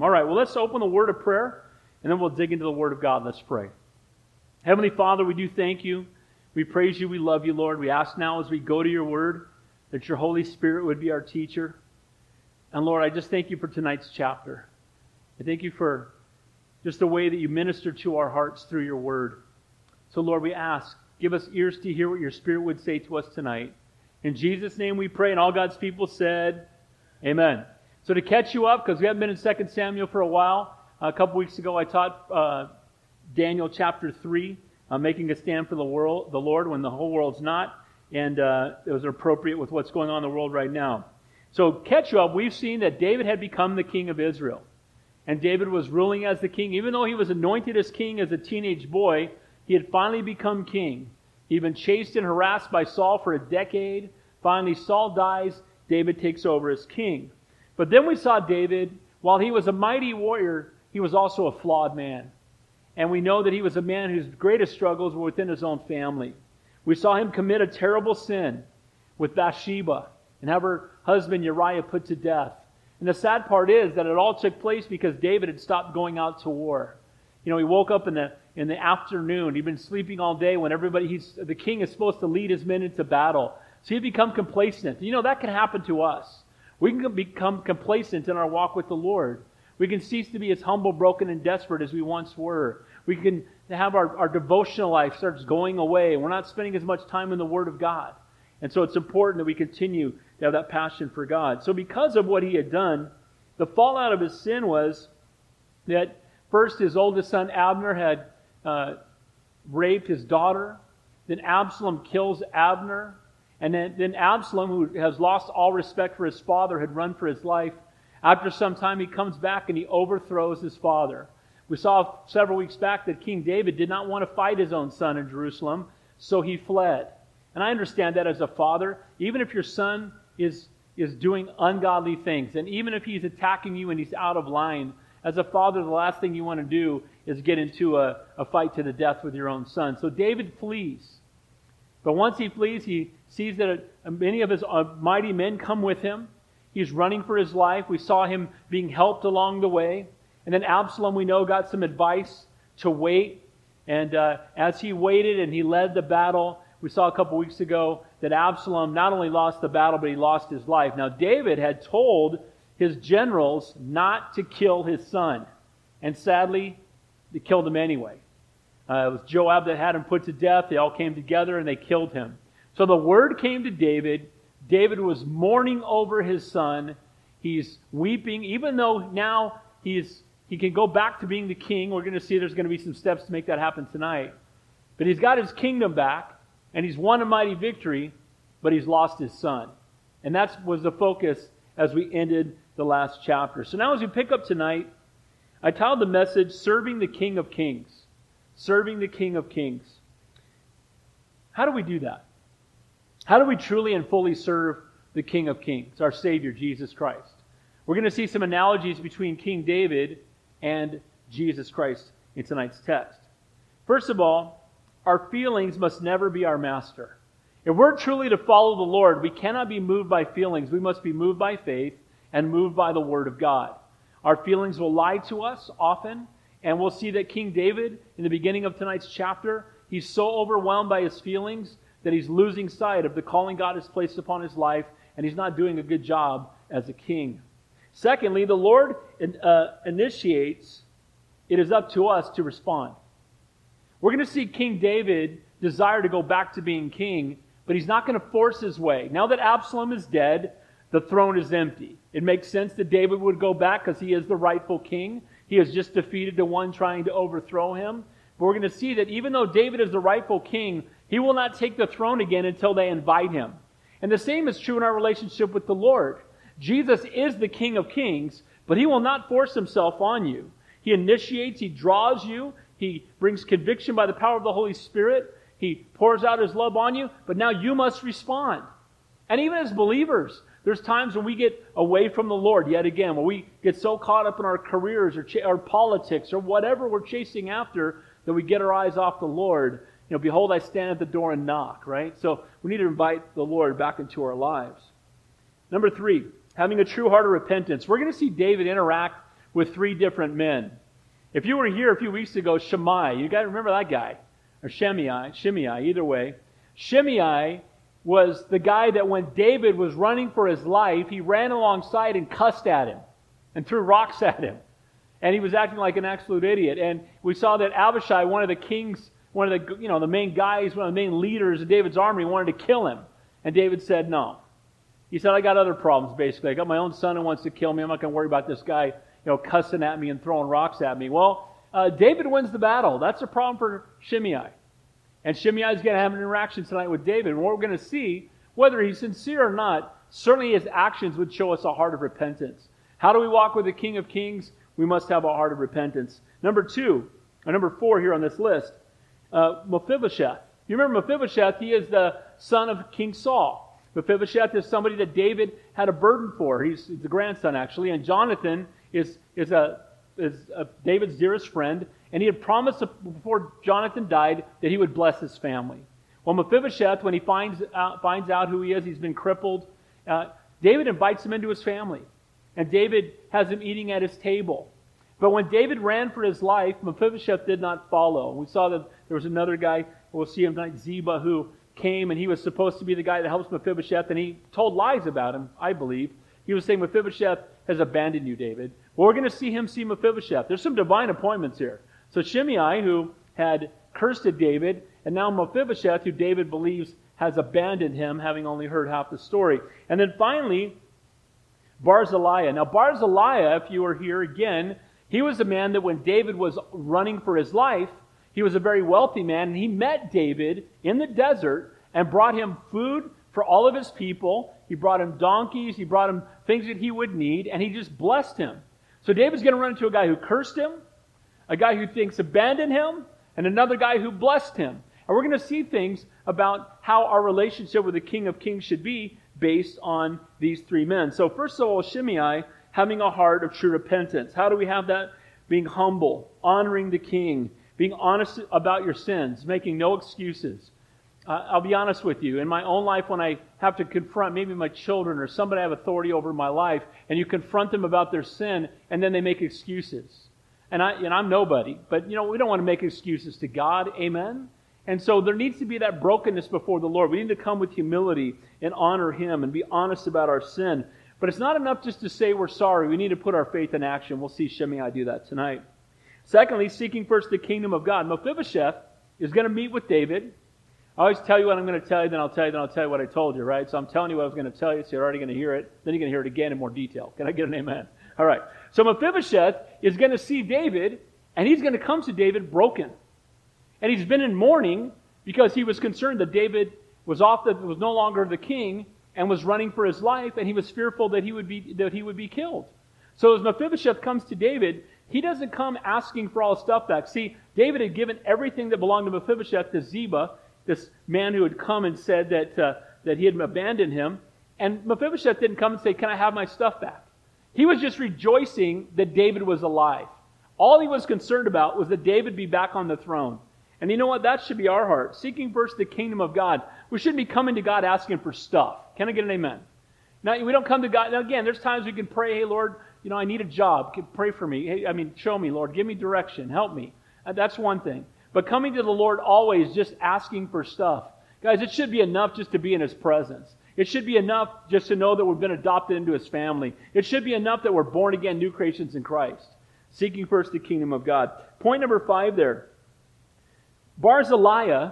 All right, well, let's open the word of prayer, and then we'll dig into the word of God. Let's pray. Heavenly Father, we do thank you. We praise you. We love you, Lord. We ask now as we go to your word that your Holy Spirit would be our teacher. And Lord, I just thank you for tonight's chapter. I thank you for just the way that you minister to our hearts through your word. So, Lord, we ask, give us ears to hear what your Spirit would say to us tonight. In Jesus' name we pray, and all God's people said, Amen. So to catch you up, because we haven't been in 2 Samuel for a while, a couple weeks ago I taught uh, Daniel chapter 3, uh, making a stand for the world, the Lord when the whole world's not, and uh, it was appropriate with what's going on in the world right now. So catch you up, we've seen that David had become the king of Israel. And David was ruling as the king. Even though he was anointed as king as a teenage boy, he had finally become king. He'd been chased and harassed by Saul for a decade. Finally, Saul dies. David takes over as king. But then we saw David, while he was a mighty warrior, he was also a flawed man. And we know that he was a man whose greatest struggles were within his own family. We saw him commit a terrible sin with Bathsheba and have her husband Uriah put to death. And the sad part is that it all took place because David had stopped going out to war. You know, he woke up in the in the afternoon. He'd been sleeping all day when everybody he's the king is supposed to lead his men into battle. So he'd become complacent. You know, that can happen to us. We can become complacent in our walk with the Lord. We can cease to be as humble, broken, and desperate as we once were. We can have our, our devotional life starts going away. We're not spending as much time in the Word of God. And so it's important that we continue to have that passion for God. So because of what he had done, the fallout of his sin was that first his oldest son Abner had uh, raped his daughter. Then Absalom kills Abner. And then, then Absalom, who has lost all respect for his father, had run for his life. After some time, he comes back and he overthrows his father. We saw several weeks back that King David did not want to fight his own son in Jerusalem, so he fled. And I understand that as a father, even if your son is, is doing ungodly things, and even if he's attacking you and he's out of line, as a father, the last thing you want to do is get into a, a fight to the death with your own son. So David flees. But once he flees, he sees that many of his uh, mighty men come with him. He's running for his life. We saw him being helped along the way. And then Absalom, we know, got some advice to wait. And uh, as he waited and he led the battle, we saw a couple weeks ago that Absalom not only lost the battle, but he lost his life. Now, David had told his generals not to kill his son. And sadly, they killed him anyway. Uh, it was Joab that had him put to death. They all came together and they killed him. So the word came to David. David was mourning over his son. He's weeping, even though now he's he can go back to being the king. We're going to see there's going to be some steps to make that happen tonight. But he's got his kingdom back, and he's won a mighty victory, but he's lost his son. And that was the focus as we ended the last chapter. So now as we pick up tonight, I titled the message Serving the King of Kings. Serving the King of Kings. How do we do that? How do we truly and fully serve the King of Kings, our Savior, Jesus Christ? We're going to see some analogies between King David and Jesus Christ in tonight's text. First of all, our feelings must never be our master. If we're truly to follow the Lord, we cannot be moved by feelings. We must be moved by faith and moved by the Word of God. Our feelings will lie to us often, and we'll see that King David, in the beginning of tonight's chapter, he's so overwhelmed by his feelings that he's losing sight of the calling God has placed upon his life, and he's not doing a good job as a king. Secondly, the Lord uh, initiates, it is up to us to respond. We're going to see King David desire to go back to being king, but he's not going to force his way. Now that Absalom is dead, the throne is empty. It makes sense that David would go back because he is the rightful king. He has just defeated the one trying to overthrow him. But we're going to see that even though David is the rightful king, he will not take the throne again until they invite him. And the same is true in our relationship with the Lord. Jesus is the King of Kings, but he will not force himself on you. He initiates, he draws you, he brings conviction by the power of the Holy Spirit, he pours out his love on you, but now you must respond. And even as believers, there's times when we get away from the Lord yet again, when we get so caught up in our careers or, ch- or politics or whatever we're chasing after that we get our eyes off the Lord. You know, behold, I stand at the door and knock, right? So we need to invite the Lord back into our lives. Number three, having a true heart of repentance. We're going to see David interact with three different men. If you were here a few weeks ago, Shimei, you got to remember that guy, or Shimei, Shimei, either way. Shimei was the guy that when David was running for his life, he ran alongside and cussed at him and threw rocks at him. And he was acting like an absolute idiot. And we saw that Abishai, one of the kings, one of the you know the main guys, one of the main leaders of David's army, wanted to kill him. And David said no. He said, I got other problems, basically. I got my own son who wants to kill me. I'm not going to worry about this guy, you know, cussing at me and throwing rocks at me. Well, uh, David wins the battle. That's a problem for Shimei. And Shimei is going to have an interaction tonight with David. And what we're going to see, whether he's sincere or not, certainly his actions would show us a heart of repentance. How do we walk with the King of Kings? We must have a heart of repentance. Number two, or number four here on this list, uh, Mephibosheth. You remember Mephibosheth? He is the son of King Saul. Mephibosheth is somebody that David had a burden for. He's, he's the grandson, actually. And Jonathan is, is, a, is a David's dearest friend. And he had promised before Jonathan died that he would bless his family. Well, Mephibosheth, when he finds out, finds out who he is, he's been crippled. Uh, David invites him into his family. And David has him eating at his table. But when David ran for his life, Mephibosheth did not follow. We saw that there was another guy, we'll see him tonight, Ziba, who came and he was supposed to be the guy that helps Mephibosheth, and he told lies about him, I believe. He was saying, Mephibosheth has abandoned you, David. Well, we're going to see him see Mephibosheth. There's some divine appointments here. So Shimei, who had cursed at David, and now Mephibosheth, who David believes has abandoned him, having only heard half the story. And then finally, Barzillai. Now, Barzillai, if you were here again, he was a man that when David was running for his life, he was a very wealthy man, and he met David in the desert and brought him food for all of his people. He brought him donkeys, he brought him things that he would need, and he just blessed him. So David's going to run into a guy who cursed him, a guy who thinks abandoned him, and another guy who blessed him. And we're going to see things about how our relationship with the King of Kings should be based on these three men. So, first of all, Shimei having a heart of true repentance. How do we have that? Being humble, honoring the King, being honest about your sins, making no excuses. Uh, I'll be honest with you. In my own life, when I have to confront maybe my children or somebody I have authority over in my life, and you confront them about their sin, and then they make excuses. And, I, and I'm nobody, but you know, we don't want to make excuses to God. Amen? And so there needs to be that brokenness before the Lord. We need to come with humility and honor Him and be honest about our sin. But it's not enough just to say we're sorry. We need to put our faith in action. We'll see Shimei do that tonight. Secondly, seeking first the kingdom of God. Mephibosheth is going to meet with David. I always tell you what I'm going to tell you, then I'll tell you, then I'll tell you what I told you, right? So I'm telling you what I was going to tell you, so you're already going to hear it. Then you're going to hear it again in more detail. Can I get an amen? All right. So Mephibosheth is going to see David, and he's going to come to David broken. And he's been in mourning because he was concerned that David was off the, was no longer the king and was running for his life, and he was fearful that he would be that he would be killed. So as Mephibosheth comes to David, he doesn't come asking for all his stuff back. See, David had given everything that belonged to Mephibosheth to Ziba, this man who had come and said that uh, that he had abandoned him. And Mephibosheth didn't come and say, "Can I have my stuff back?" He was just rejoicing that David was alive. All he was concerned about was that David be back on the throne. And you know what? That should be our heart. Seeking first the kingdom of God. We shouldn't be coming to God asking for stuff. Can I get an amen? Now, we don't come to God. Now, again, there's times we can pray, hey, Lord, you know, I need a job. Pray for me. Hey, I mean, show me, Lord. Give me direction. Help me. Uh, that's one thing. But coming to the Lord always just asking for stuff. Guys, it should be enough just to be in His presence. It should be enough just to know that we've been adopted into His family. It should be enough that we're born again, new creations in Christ. Seeking first the kingdom of God. Point number five there Barzillai,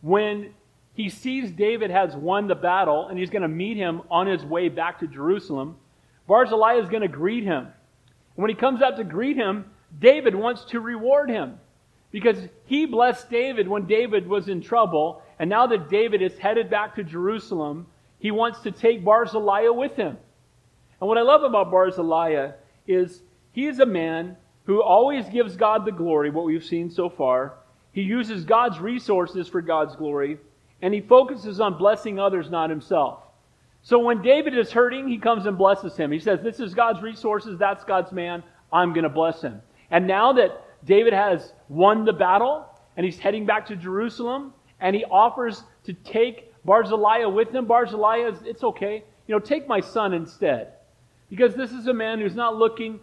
when he sees David has won the battle and he's going to meet him on his way back to Jerusalem, Barzillai is going to greet him. When he comes out to greet him, David wants to reward him because he blessed David when David was in trouble. And now that David is headed back to Jerusalem, he wants to take Barzillai with him. And what I love about Barzillai is he is a man who always gives God the glory, what we've seen so far, he uses God's resources for God's glory, and he focuses on blessing others, not himself. So when David is hurting, he comes and blesses him. He says, This is God's resources, that's God's man, I'm going to bless him. And now that David has won the battle, and he's heading back to Jerusalem, and he offers to take Barzillai with them. Barzillai it's okay. You know, take my son instead. Because this is a man who's not looking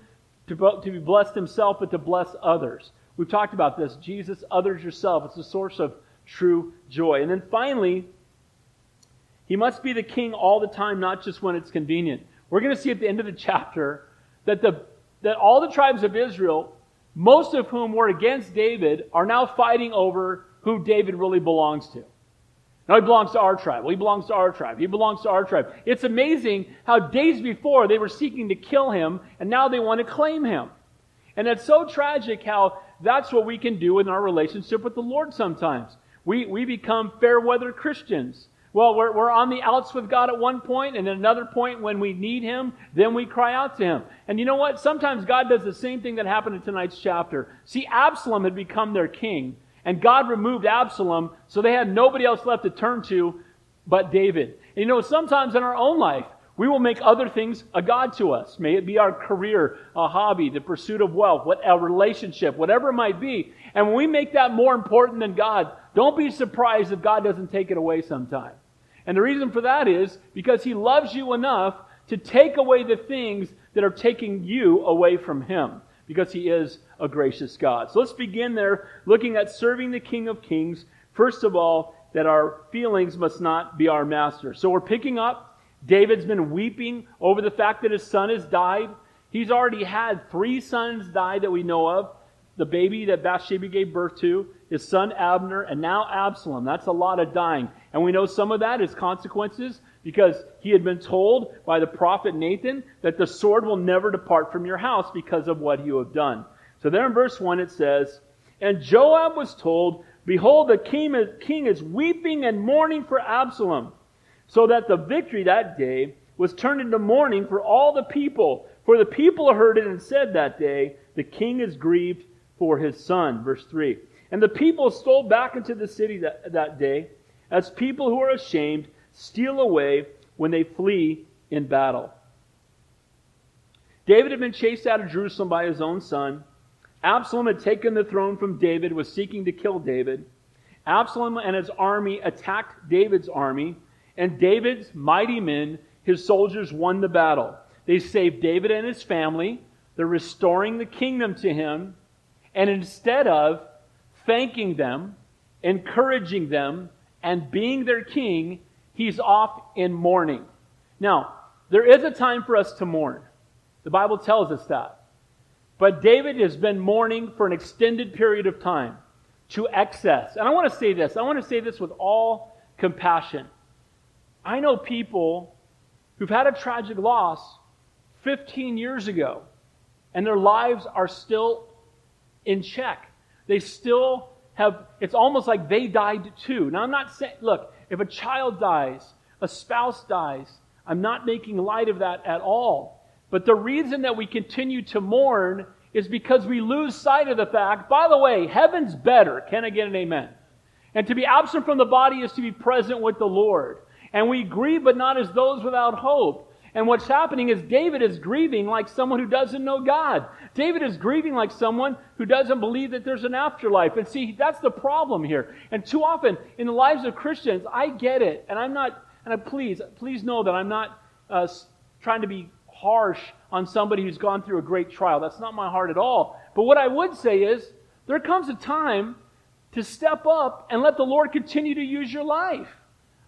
to, to be blessed himself, but to bless others. We've talked about this. Jesus, others, yourself. It's the source of true joy. And then finally, he must be the king all the time, not just when it's convenient. We're going to see at the end of the chapter that, the, that all the tribes of Israel, most of whom were against David, are now fighting over who David really belongs to. Now he belongs to our tribe. Well, he belongs to our tribe. He belongs to our tribe. It's amazing how days before they were seeking to kill him, and now they want to claim him. And it's so tragic how that's what we can do in our relationship with the Lord sometimes. We, we become fair weather Christians. Well, we're, we're on the outs with God at one point, and at another point when we need Him, then we cry out to Him. And you know what? Sometimes God does the same thing that happened in tonight's chapter. See, Absalom had become their king, and God removed Absalom, so they had nobody else left to turn to but David. And you know, sometimes in our own life, we will make other things a God to us. May it be our career, a hobby, the pursuit of wealth, what, a relationship, whatever it might be. And when we make that more important than God, don't be surprised if God doesn't take it away sometime. And the reason for that is because He loves you enough to take away the things that are taking you away from Him because He is a gracious God. So let's begin there looking at serving the King of Kings. First of all, that our feelings must not be our master. So we're picking up. David's been weeping over the fact that his son has died. He's already had three sons die that we know of the baby that Bathsheba gave birth to, his son Abner, and now Absalom. That's a lot of dying. And we know some of that is consequences because he had been told by the prophet Nathan that the sword will never depart from your house because of what you have done. So there in verse 1 it says, And Joab was told, Behold, the king is, king is weeping and mourning for Absalom. So that the victory that day was turned into mourning for all the people. For the people heard it and said that day, The king is grieved for his son. Verse 3. And the people stole back into the city that, that day, as people who are ashamed steal away when they flee in battle. David had been chased out of Jerusalem by his own son. Absalom had taken the throne from David, was seeking to kill David. Absalom and his army attacked David's army, and David's mighty men, his soldiers, won the battle. They saved David and his family. They're restoring the kingdom to him. And instead of thanking them, encouraging them, and being their king, he's off in mourning. Now, there is a time for us to mourn. The Bible tells us that. But David has been mourning for an extended period of time to excess. And I want to say this. I want to say this with all compassion. I know people who've had a tragic loss 15 years ago, and their lives are still in check. They still have, it's almost like they died too. Now, I'm not saying, look, if a child dies, a spouse dies, I'm not making light of that at all. But the reason that we continue to mourn is because we lose sight of the fact, by the way, heaven's better. Can I get an amen? And to be absent from the body is to be present with the Lord. And we grieve, but not as those without hope. And what's happening is David is grieving like someone who doesn't know God. David is grieving like someone who doesn't believe that there's an afterlife. And see, that's the problem here. And too often in the lives of Christians, I get it. And I'm not, and I, please, please know that I'm not uh, trying to be harsh on somebody who's gone through a great trial. That's not my heart at all. But what I would say is, there comes a time to step up and let the Lord continue to use your life.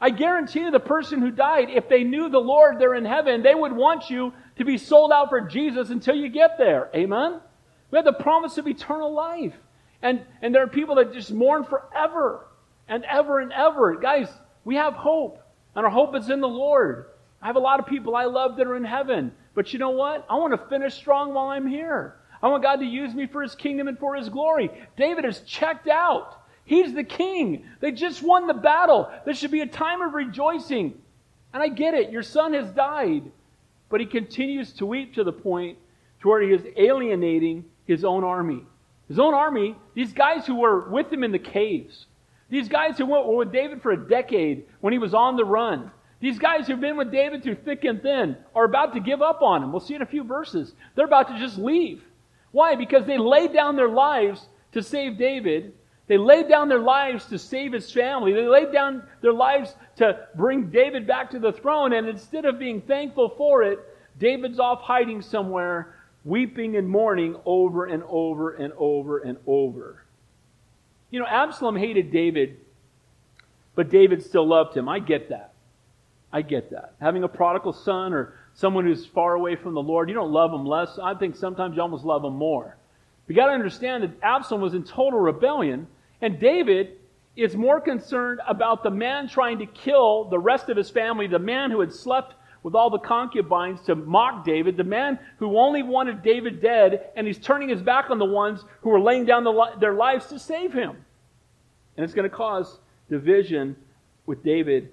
I guarantee you, the person who died, if they knew the Lord, they're in heaven, they would want you to be sold out for Jesus until you get there. Amen? We have the promise of eternal life. And, and there are people that just mourn forever and ever and ever. Guys, we have hope, and our hope is in the Lord. I have a lot of people I love that are in heaven. But you know what? I want to finish strong while I'm here. I want God to use me for His kingdom and for His glory. David is checked out. He's the king. They just won the battle. There should be a time of rejoicing. And I get it. Your son has died. But he continues to weep to the point to where he is alienating his own army. His own army, these guys who were with him in the caves, these guys who were with David for a decade when he was on the run, these guys who've been with David through thick and thin are about to give up on him. We'll see in a few verses. They're about to just leave. Why? Because they laid down their lives to save David, they laid down their lives to save his family. They laid down their lives to bring David back to the throne. And instead of being thankful for it, David's off hiding somewhere, weeping and mourning over and over and over and over. You know, Absalom hated David, but David still loved him. I get that. I get that. Having a prodigal son or someone who's far away from the Lord, you don't love them less. I think sometimes you almost love them more. We got to understand that Absalom was in total rebellion, and David is more concerned about the man trying to kill the rest of his family, the man who had slept with all the concubines to mock David, the man who only wanted David dead, and he's turning his back on the ones who were laying down the, their lives to save him. And it's going to cause division with David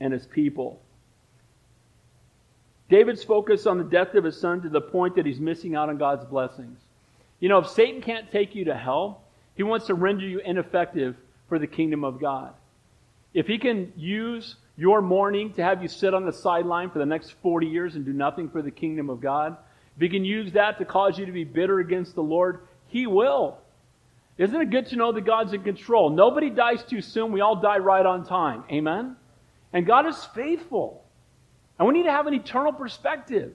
and his people. David's focused on the death of his son to the point that he's missing out on God's blessings. You know, if Satan can't take you to hell, he wants to render you ineffective for the kingdom of God. If he can use your mourning to have you sit on the sideline for the next 40 years and do nothing for the kingdom of God, if he can use that to cause you to be bitter against the Lord, he will. Isn't it good to know that God's in control? Nobody dies too soon. We all die right on time. Amen? And God is faithful. And we need to have an eternal perspective.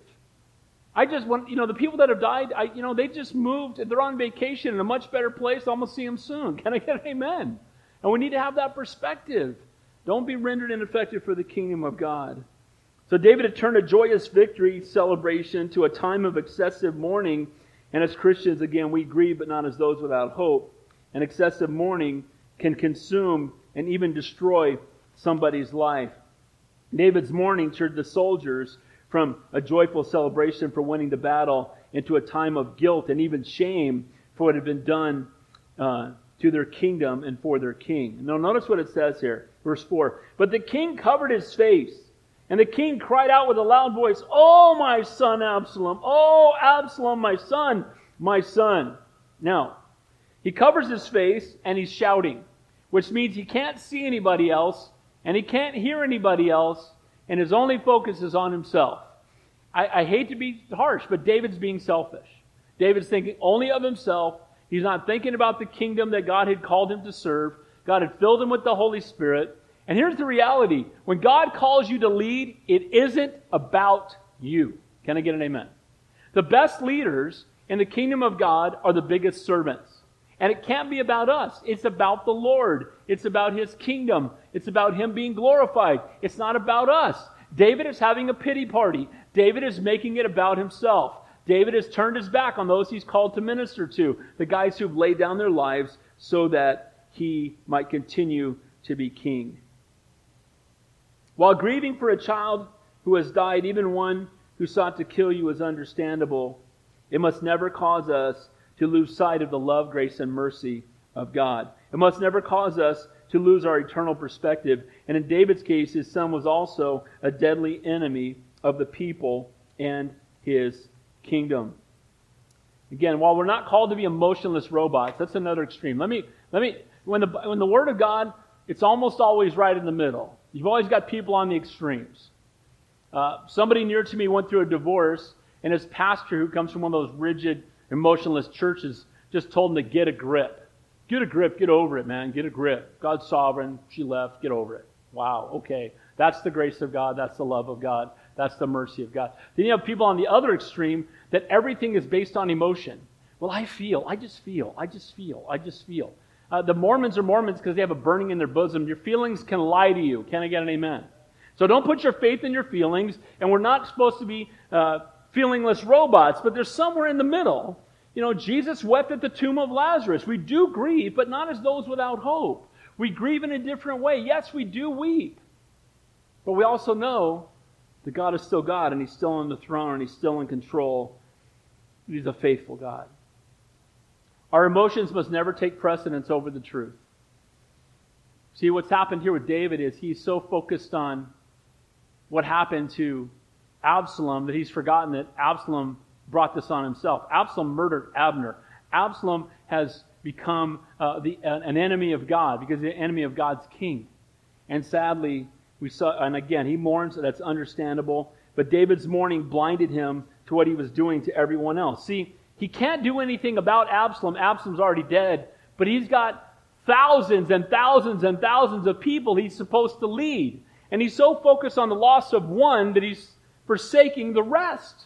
I just want, you know, the people that have died, I, you know, they just moved, they're on vacation in a much better place. I'm going to see them soon. Can I get an amen? And we need to have that perspective. Don't be rendered ineffective for the kingdom of God. So David had turned a joyous victory celebration to a time of excessive mourning. And as Christians, again, we grieve, but not as those without hope. And excessive mourning can consume and even destroy somebody's life. David's mourning turned the soldiers from a joyful celebration for winning the battle into a time of guilt and even shame for what had been done uh, to their kingdom and for their king. Now, notice what it says here, verse 4. But the king covered his face, and the king cried out with a loud voice, Oh, my son Absalom! Oh, Absalom, my son, my son! Now, he covers his face and he's shouting, which means he can't see anybody else and he can't hear anybody else, and his only focus is on himself. I, I hate to be harsh, but David's being selfish. David's thinking only of himself. He's not thinking about the kingdom that God had called him to serve. God had filled him with the Holy Spirit. And here's the reality when God calls you to lead, it isn't about you. Can I get an amen? The best leaders in the kingdom of God are the biggest servants. And it can't be about us. It's about the Lord. It's about His kingdom. It's about Him being glorified. It's not about us. David is having a pity party. David is making it about himself. David has turned his back on those he's called to minister to, the guys who've laid down their lives so that he might continue to be king. While grieving for a child who has died, even one who sought to kill you is understandable. It must never cause us to lose sight of the love, grace, and mercy of God. It must never cause us to lose our eternal perspective. And in David's case, his son was also a deadly enemy of the people and his kingdom. Again, while we're not called to be emotionless robots, that's another extreme. Let me, let me, when the, when the Word of God, it's almost always right in the middle. You've always got people on the extremes. Uh, somebody near to me went through a divorce, and his pastor, who comes from one of those rigid, emotionless churches, just told him to get a grip. Get a grip. Get over it, man. Get a grip. God's sovereign. She left. Get over it. Wow. Okay. That's the grace of God. That's the love of God. That's the mercy of God. Then you have people on the other extreme that everything is based on emotion. Well, I feel. I just feel. I just feel. I just feel. Uh, the Mormons are Mormons because they have a burning in their bosom. Your feelings can lie to you. Can I get an amen? So don't put your faith in your feelings. And we're not supposed to be uh, feelingless robots, but there's somewhere in the middle you know, Jesus wept at the tomb of Lazarus. We do grieve, but not as those without hope. We grieve in a different way. Yes, we do weep. But we also know that God is still God and He's still on the throne and He's still in control. He's a faithful God. Our emotions must never take precedence over the truth. See, what's happened here with David is he's so focused on what happened to Absalom that he's forgotten that Absalom brought this on himself. Absalom murdered Abner. Absalom has become uh, the, an enemy of God because the enemy of God's king. And sadly, we saw, and again, he mourns, that's understandable. But David's mourning blinded him to what he was doing to everyone else. See, he can't do anything about Absalom. Absalom's already dead, but he's got thousands and thousands and thousands of people he's supposed to lead. And he's so focused on the loss of one that he's forsaking the rest.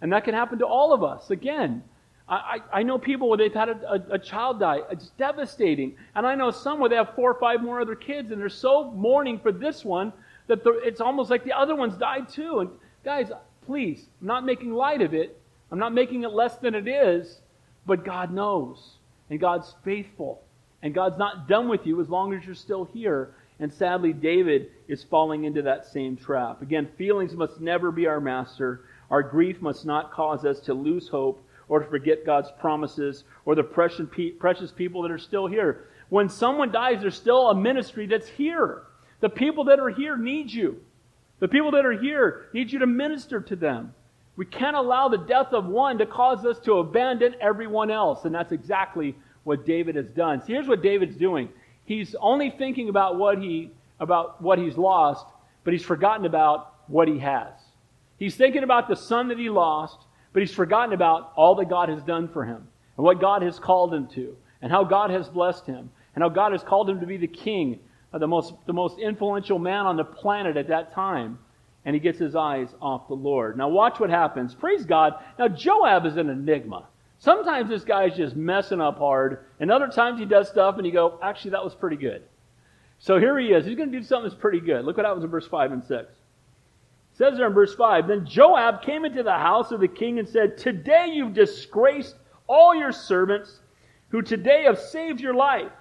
And that can happen to all of us. Again, I, I know people where they've had a, a, a, child die. It's devastating. And I know some where they have four or five more other kids, and they're so mourning for this one that the, it's almost like the other ones died too. And guys, please, I'm not making light of it. I'm not making it less than it is, but God knows. And God's faithful. And God's not done with you as long as you're still here. And sadly, David is falling into that same trap. Again, feelings must never be our master. Our grief must not cause us to lose hope or to forget God's promises or the precious people that are still here. When someone dies, there's still a ministry that's here. The people that are here need you. The people that are here need you to minister to them. We can't allow the death of one to cause us to abandon everyone else. And that's exactly what David has done. See, here's what David's doing. He's only thinking about what he about what he's lost, but he's forgotten about what he has. He's thinking about the son that he lost, but he's forgotten about all that God has done for him and what God has called him to and how God has blessed him and how God has called him to be the king, uh, the most, the most influential man on the planet at that time. And he gets his eyes off the Lord. Now watch what happens. Praise God. Now Joab is an enigma. Sometimes this guy's just messing up hard, and other times he does stuff and you go, actually, that was pretty good. So here he is. He's going to do something that's pretty good. Look what happens in verse 5 and 6 It says there in verse 5 Then Joab came into the house of the king and said, Today you've disgraced all your servants who today have saved your life,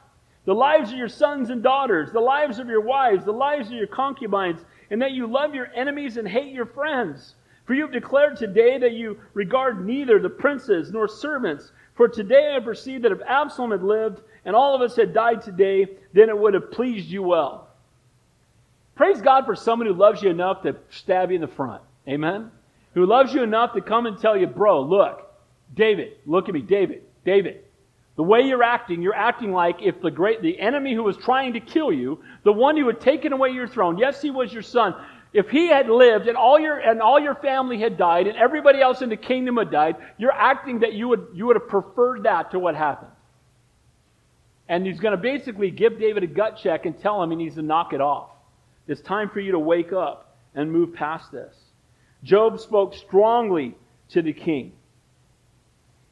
the lives of your sons and daughters, the lives of your wives, the lives of your concubines, and that you love your enemies and hate your friends. For you have declared today that you regard neither the princes nor servants. For today I perceive that if Absalom had lived and all of us had died today, then it would have pleased you well. Praise God for someone who loves you enough to stab you in the front. Amen? Who loves you enough to come and tell you, bro, look, David, look at me, David, David. The way you're acting, you're acting like if the great, the enemy who was trying to kill you, the one who had taken away your throne, yes, he was your son. If he had lived and all your, and all your family had died and everybody else in the kingdom had died, you're acting that you would, you would have preferred that to what happened. And he's going to basically give David a gut check and tell him he needs to knock it off. It's time for you to wake up and move past this. Joab spoke strongly to the king.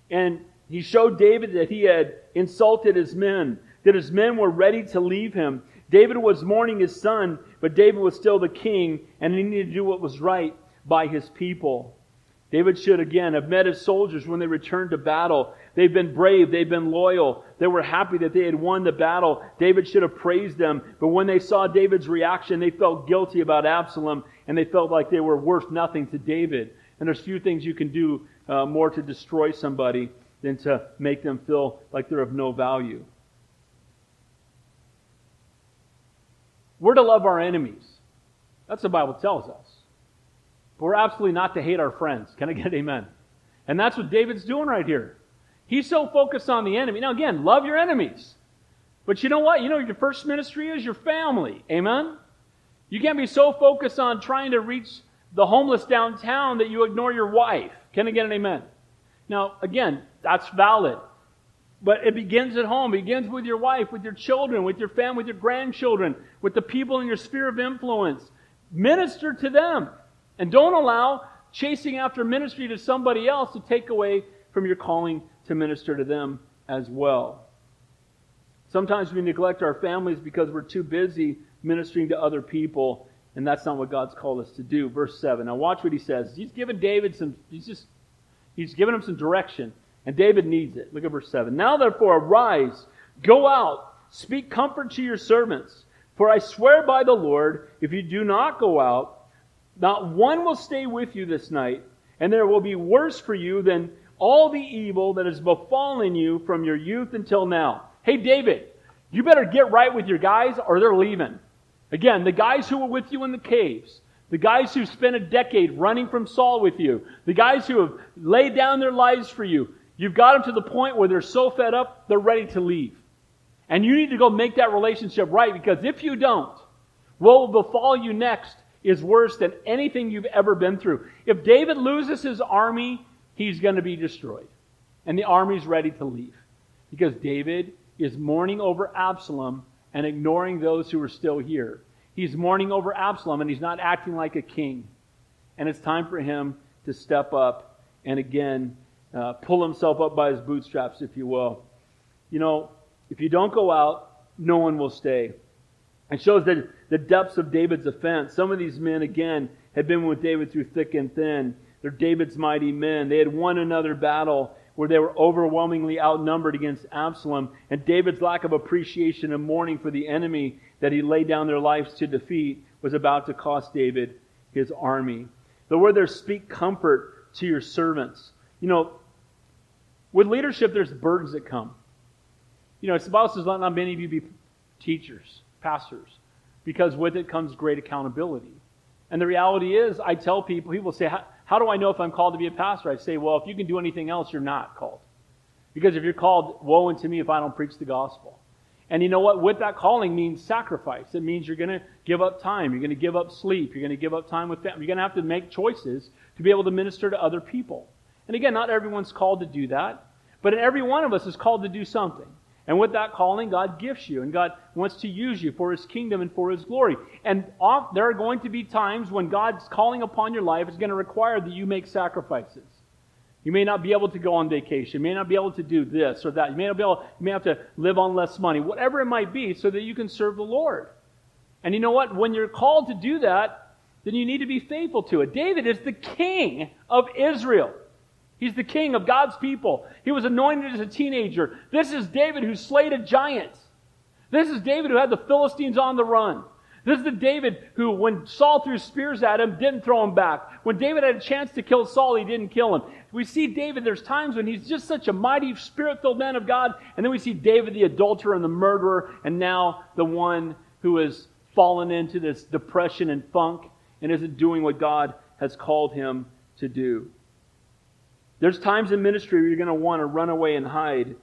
And he showed David that he had insulted his men, that his men were ready to leave him. David was mourning his son, but David was still the king, and he needed to do what was right by his people. David should again have met his soldiers when they returned to battle. They've been brave. They've been loyal. They were happy that they had won the battle. David should have praised them. But when they saw David's reaction, they felt guilty about Absalom and they felt like they were worth nothing to David. And there's few things you can do uh, more to destroy somebody than to make them feel like they're of no value. We're to love our enemies. That's the Bible tells us. But we're absolutely not to hate our friends. Can I get amen? And that's what David's doing right here. He's so focused on the enemy. Now, again, love your enemies. But you know what? You know your first ministry is your family. Amen? You can't be so focused on trying to reach the homeless downtown that you ignore your wife. Can I get an amen? Now, again, that's valid. But it begins at home. It begins with your wife, with your children, with your family, with your grandchildren, with the people in your sphere of influence. Minister to them. And don't allow chasing after ministry to somebody else to take away from your calling to minister to them as well. Sometimes we neglect our families because we're too busy ministering to other people, and that's not what God's called us to do. Verse 7. Now watch what he says. He's given David some, he's just, he's given him some direction, and David needs it. Look at verse 7. Now therefore arise, go out, speak comfort to your servants. For I swear by the Lord, if you do not go out, not one will stay with you this night, and there will be worse for you than all the evil that has befallen you from your youth until now. Hey, David, you better get right with your guys or they're leaving. Again, the guys who were with you in the caves, the guys who spent a decade running from Saul with you, the guys who have laid down their lives for you, you've got them to the point where they're so fed up, they're ready to leave. And you need to go make that relationship right because if you don't, what will befall you next is worse than anything you've ever been through. If David loses his army, he's going to be destroyed. And the army's ready to leave. Because David is mourning over Absalom and ignoring those who are still here. He's mourning over Absalom and he's not acting like a king. And it's time for him to step up and again uh, pull himself up by his bootstraps, if you will. You know, if you don't go out, no one will stay. It shows that the depths of David's offense. Some of these men, again, had been with David through thick and thin. They're David's mighty men. They had won another battle where they were overwhelmingly outnumbered against Absalom. And David's lack of appreciation and mourning for the enemy that he laid down their lives to defeat was about to cost David his army. The word there, speak comfort to your servants. You know, with leadership, there's burdens that come. You know, it's about says, let not many of you be teachers, pastors, because with it comes great accountability. And the reality is, I tell people, people say, how do I know if I'm called to be a pastor? I say, well, if you can do anything else, you're not called. Because if you're called, woe unto me if I don't preach the gospel. And you know what? With that calling means sacrifice. It means you're going to give up time. You're going to give up sleep. You're going to give up time with family. You're going to have to make choices to be able to minister to other people. And again, not everyone's called to do that, but every one of us is called to do something. And with that calling, God gifts you, and God wants to use you for His kingdom and for His glory. And off, there are going to be times when God's calling upon your life is going to require that you make sacrifices. You may not be able to go on vacation. You may not be able to do this or that. You may not be able, you may have to live on less money, whatever it might be, so that you can serve the Lord. And you know what? When you're called to do that, then you need to be faithful to it. David is the king of Israel. He's the king of God's people. He was anointed as a teenager. This is David who slayed a giant. This is David who had the Philistines on the run. This is the David who, when Saul threw spears at him, didn't throw him back. When David had a chance to kill Saul, he didn't kill him. We see David, there's times when he's just such a mighty, spirit filled man of God. And then we see David, the adulterer and the murderer, and now the one who has fallen into this depression and funk and isn't doing what God has called him to do. There's times in ministry where you're going to want to run away and hide. It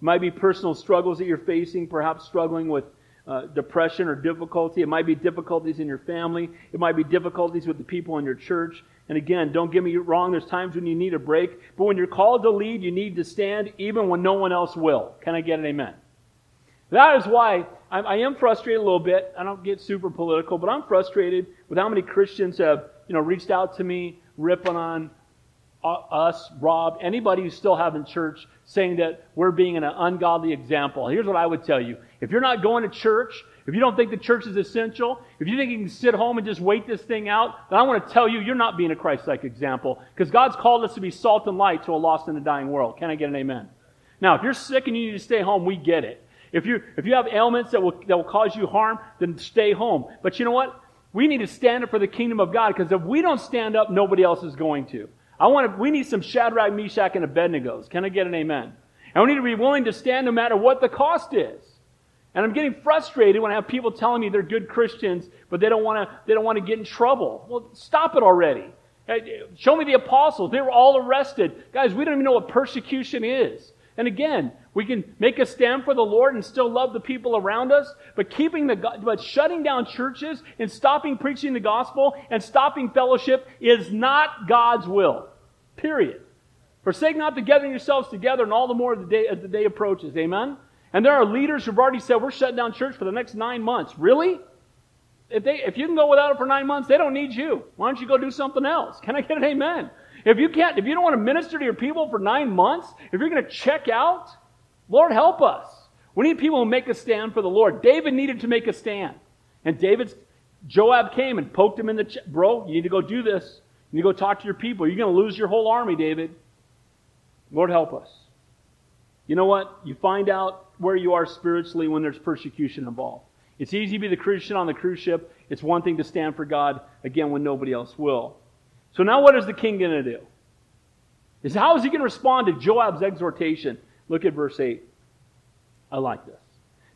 might be personal struggles that you're facing, perhaps struggling with uh, depression or difficulty. It might be difficulties in your family. It might be difficulties with the people in your church. And again, don't get me wrong, there's times when you need a break. But when you're called to lead, you need to stand even when no one else will. Can I get an amen? That is why I, I am frustrated a little bit. I don't get super political, but I'm frustrated with how many Christians have you know, reached out to me, ripping on us, Rob, anybody who's still having church, saying that we're being an ungodly example. Here's what I would tell you. If you're not going to church, if you don't think the church is essential, if you think you can sit home and just wait this thing out, then I want to tell you, you're not being a Christ-like example. Because God's called us to be salt and light to a lost and a dying world. Can I get an amen? Now, if you're sick and you need to stay home, we get it. If you, if you have ailments that will, that will cause you harm, then stay home. But you know what? We need to stand up for the kingdom of God because if we don't stand up, nobody else is going to. I want to, we need some Shadrach, Meshach, and Abednego's. Can I get an amen? And we need to be willing to stand no matter what the cost is. And I'm getting frustrated when I have people telling me they're good Christians, but they don't want to, they don't want to get in trouble. Well, stop it already. Show me the apostles. They were all arrested. Guys, we don't even know what persecution is. And again, we can make a stand for the Lord and still love the people around us, but keeping the but shutting down churches and stopping preaching the gospel and stopping fellowship is not God's will. Period. Forsake not the gathering yourselves together, and all the more the day, as the day approaches. Amen? And there are leaders who've already said, we're shutting down church for the next nine months. Really? If, they, if you can go without it for nine months, they don't need you. Why don't you go do something else? Can I get an amen? If you can't, if you don't want to minister to your people for nine months, if you're going to check out, Lord help us. We need people who make a stand for the Lord. David needed to make a stand. And David's, Joab came and poked him in the, ch- bro, you need to go do this. You go talk to your people. You're going to lose your whole army, David. Lord, help us. You know what? You find out where you are spiritually when there's persecution involved. It's easy to be the Christian on the cruise ship. It's one thing to stand for God, again, when nobody else will. So now what is the king going to do? Is how is he going to respond to Joab's exhortation? Look at verse 8. I like this.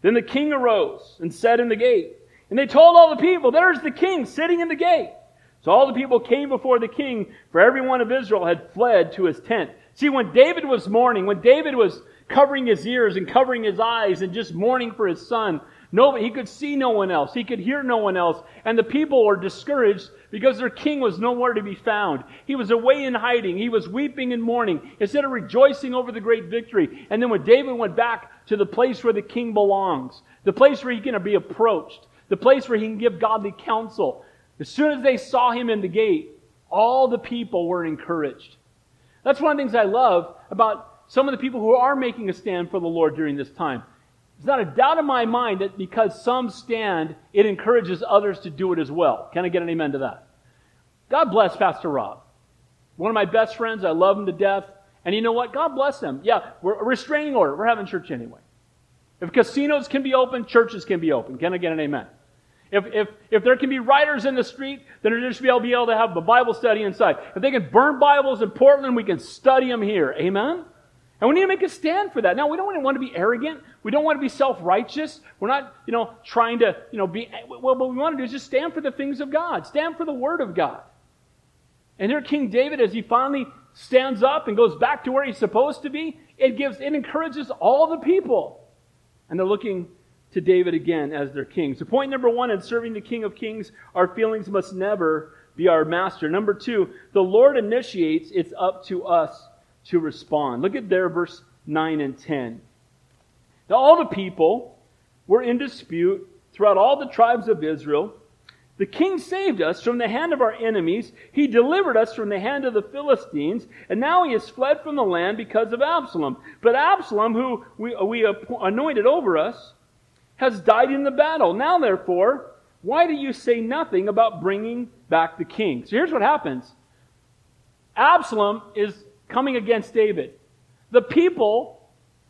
Then the king arose and sat in the gate. And they told all the people, There's the king sitting in the gate. So all the people came before the king, for every one of Israel had fled to his tent. See, when David was mourning, when David was covering his ears and covering his eyes and just mourning for his son, he could see no one else. He could hear no one else. And the people were discouraged because their king was nowhere to be found. He was away in hiding. He was weeping and mourning instead of rejoicing over the great victory. And then when David went back to the place where the king belongs, the place where he can be approached, the place where he can give godly counsel, as soon as they saw him in the gate, all the people were encouraged. That's one of the things I love about some of the people who are making a stand for the Lord during this time. There's not a doubt in my mind that because some stand, it encourages others to do it as well. Can I get an amen to that? God bless Pastor Rob. One of my best friends. I love him to death. And you know what? God bless him. Yeah, we're a restraining order. We're having church anyway. If casinos can be open, churches can be open. Can I get an amen? If, if, if there can be writers in the street, then there should be able, be able to have a Bible study inside. If they can burn Bibles in Portland, we can study them here. Amen? And we need to make a stand for that. Now, we don't want to be arrogant. We don't want to be self-righteous. We're not, you know, trying to, you know, be, well, what we want to do is just stand for the things of God. Stand for the Word of God. And here King David, as he finally stands up and goes back to where he's supposed to be, it gives, it encourages all the people. And they're looking to David again as their king. So point number one in serving the King of Kings, our feelings must never be our master. Number two, the Lord initiates, it's up to us to respond. Look at there, verse 9 and 10. Now all the people were in dispute throughout all the tribes of Israel the king saved us from the hand of our enemies. He delivered us from the hand of the Philistines. And now he has fled from the land because of Absalom. But Absalom, who we, we anointed over us, has died in the battle. Now, therefore, why do you say nothing about bringing back the king? So here's what happens Absalom is coming against David. The people,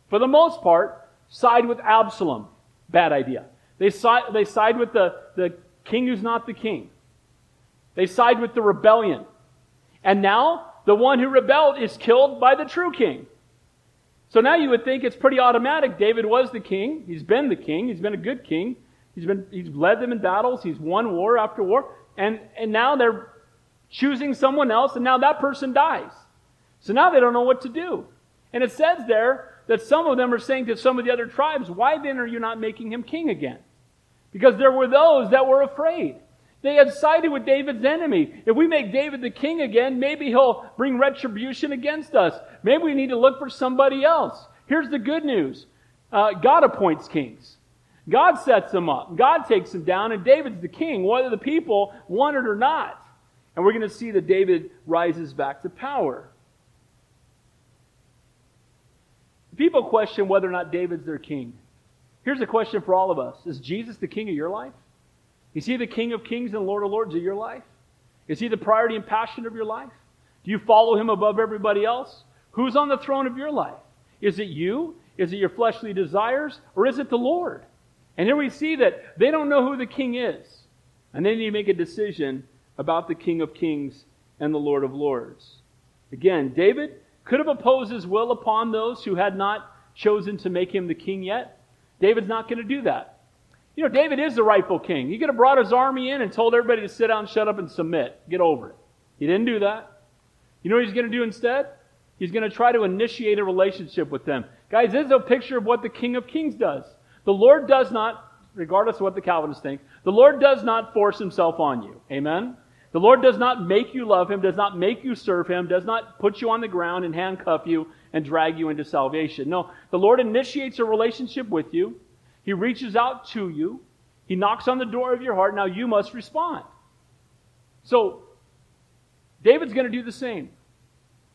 for the most part, side with Absalom. Bad idea. They side, they side with the, the king who's not the king. They side with the rebellion. And now the one who rebelled is killed by the true king. So now you would think it's pretty automatic. David was the king. He's been the king. He's been a good king. He's been he's led them in battles. He's won war after war. And and now they're choosing someone else, and now that person dies. So now they don't know what to do. And it says there that some of them are saying to some of the other tribes, Why then are you not making him king again? Because there were those that were afraid. They had sided with David's enemy. If we make David the king again, maybe he'll bring retribution against us. Maybe we need to look for somebody else. Here's the good news uh, God appoints kings. God sets them up. God takes them down, and David's the king, whether the people want it or not. And we're going to see that David rises back to power. People question whether or not David's their king. Here's a question for all of us Is Jesus the king of your life? Is he the king of kings and lord of lords of your life? Is he the priority and passion of your life? Do you follow him above everybody else? Who's on the throne of your life? Is it you? Is it your fleshly desires? Or is it the Lord? And here we see that they don't know who the king is. And they need to make a decision about the King of Kings and the Lord of Lords. Again, David could have opposed his will upon those who had not chosen to make him the king yet. David's not going to do that. You know, David is the rightful king. He could have brought his army in and told everybody to sit down, shut up, and submit. Get over it. He didn't do that. You know what he's going to do instead? He's going to try to initiate a relationship with them. Guys, this is a picture of what the King of Kings does. The Lord does not, regardless of what the Calvinists think, the Lord does not force himself on you. Amen? The Lord does not make you love him, does not make you serve him, does not put you on the ground and handcuff you and drag you into salvation. No, the Lord initiates a relationship with you. He reaches out to you. He knocks on the door of your heart. Now you must respond. So, David's going to do the same.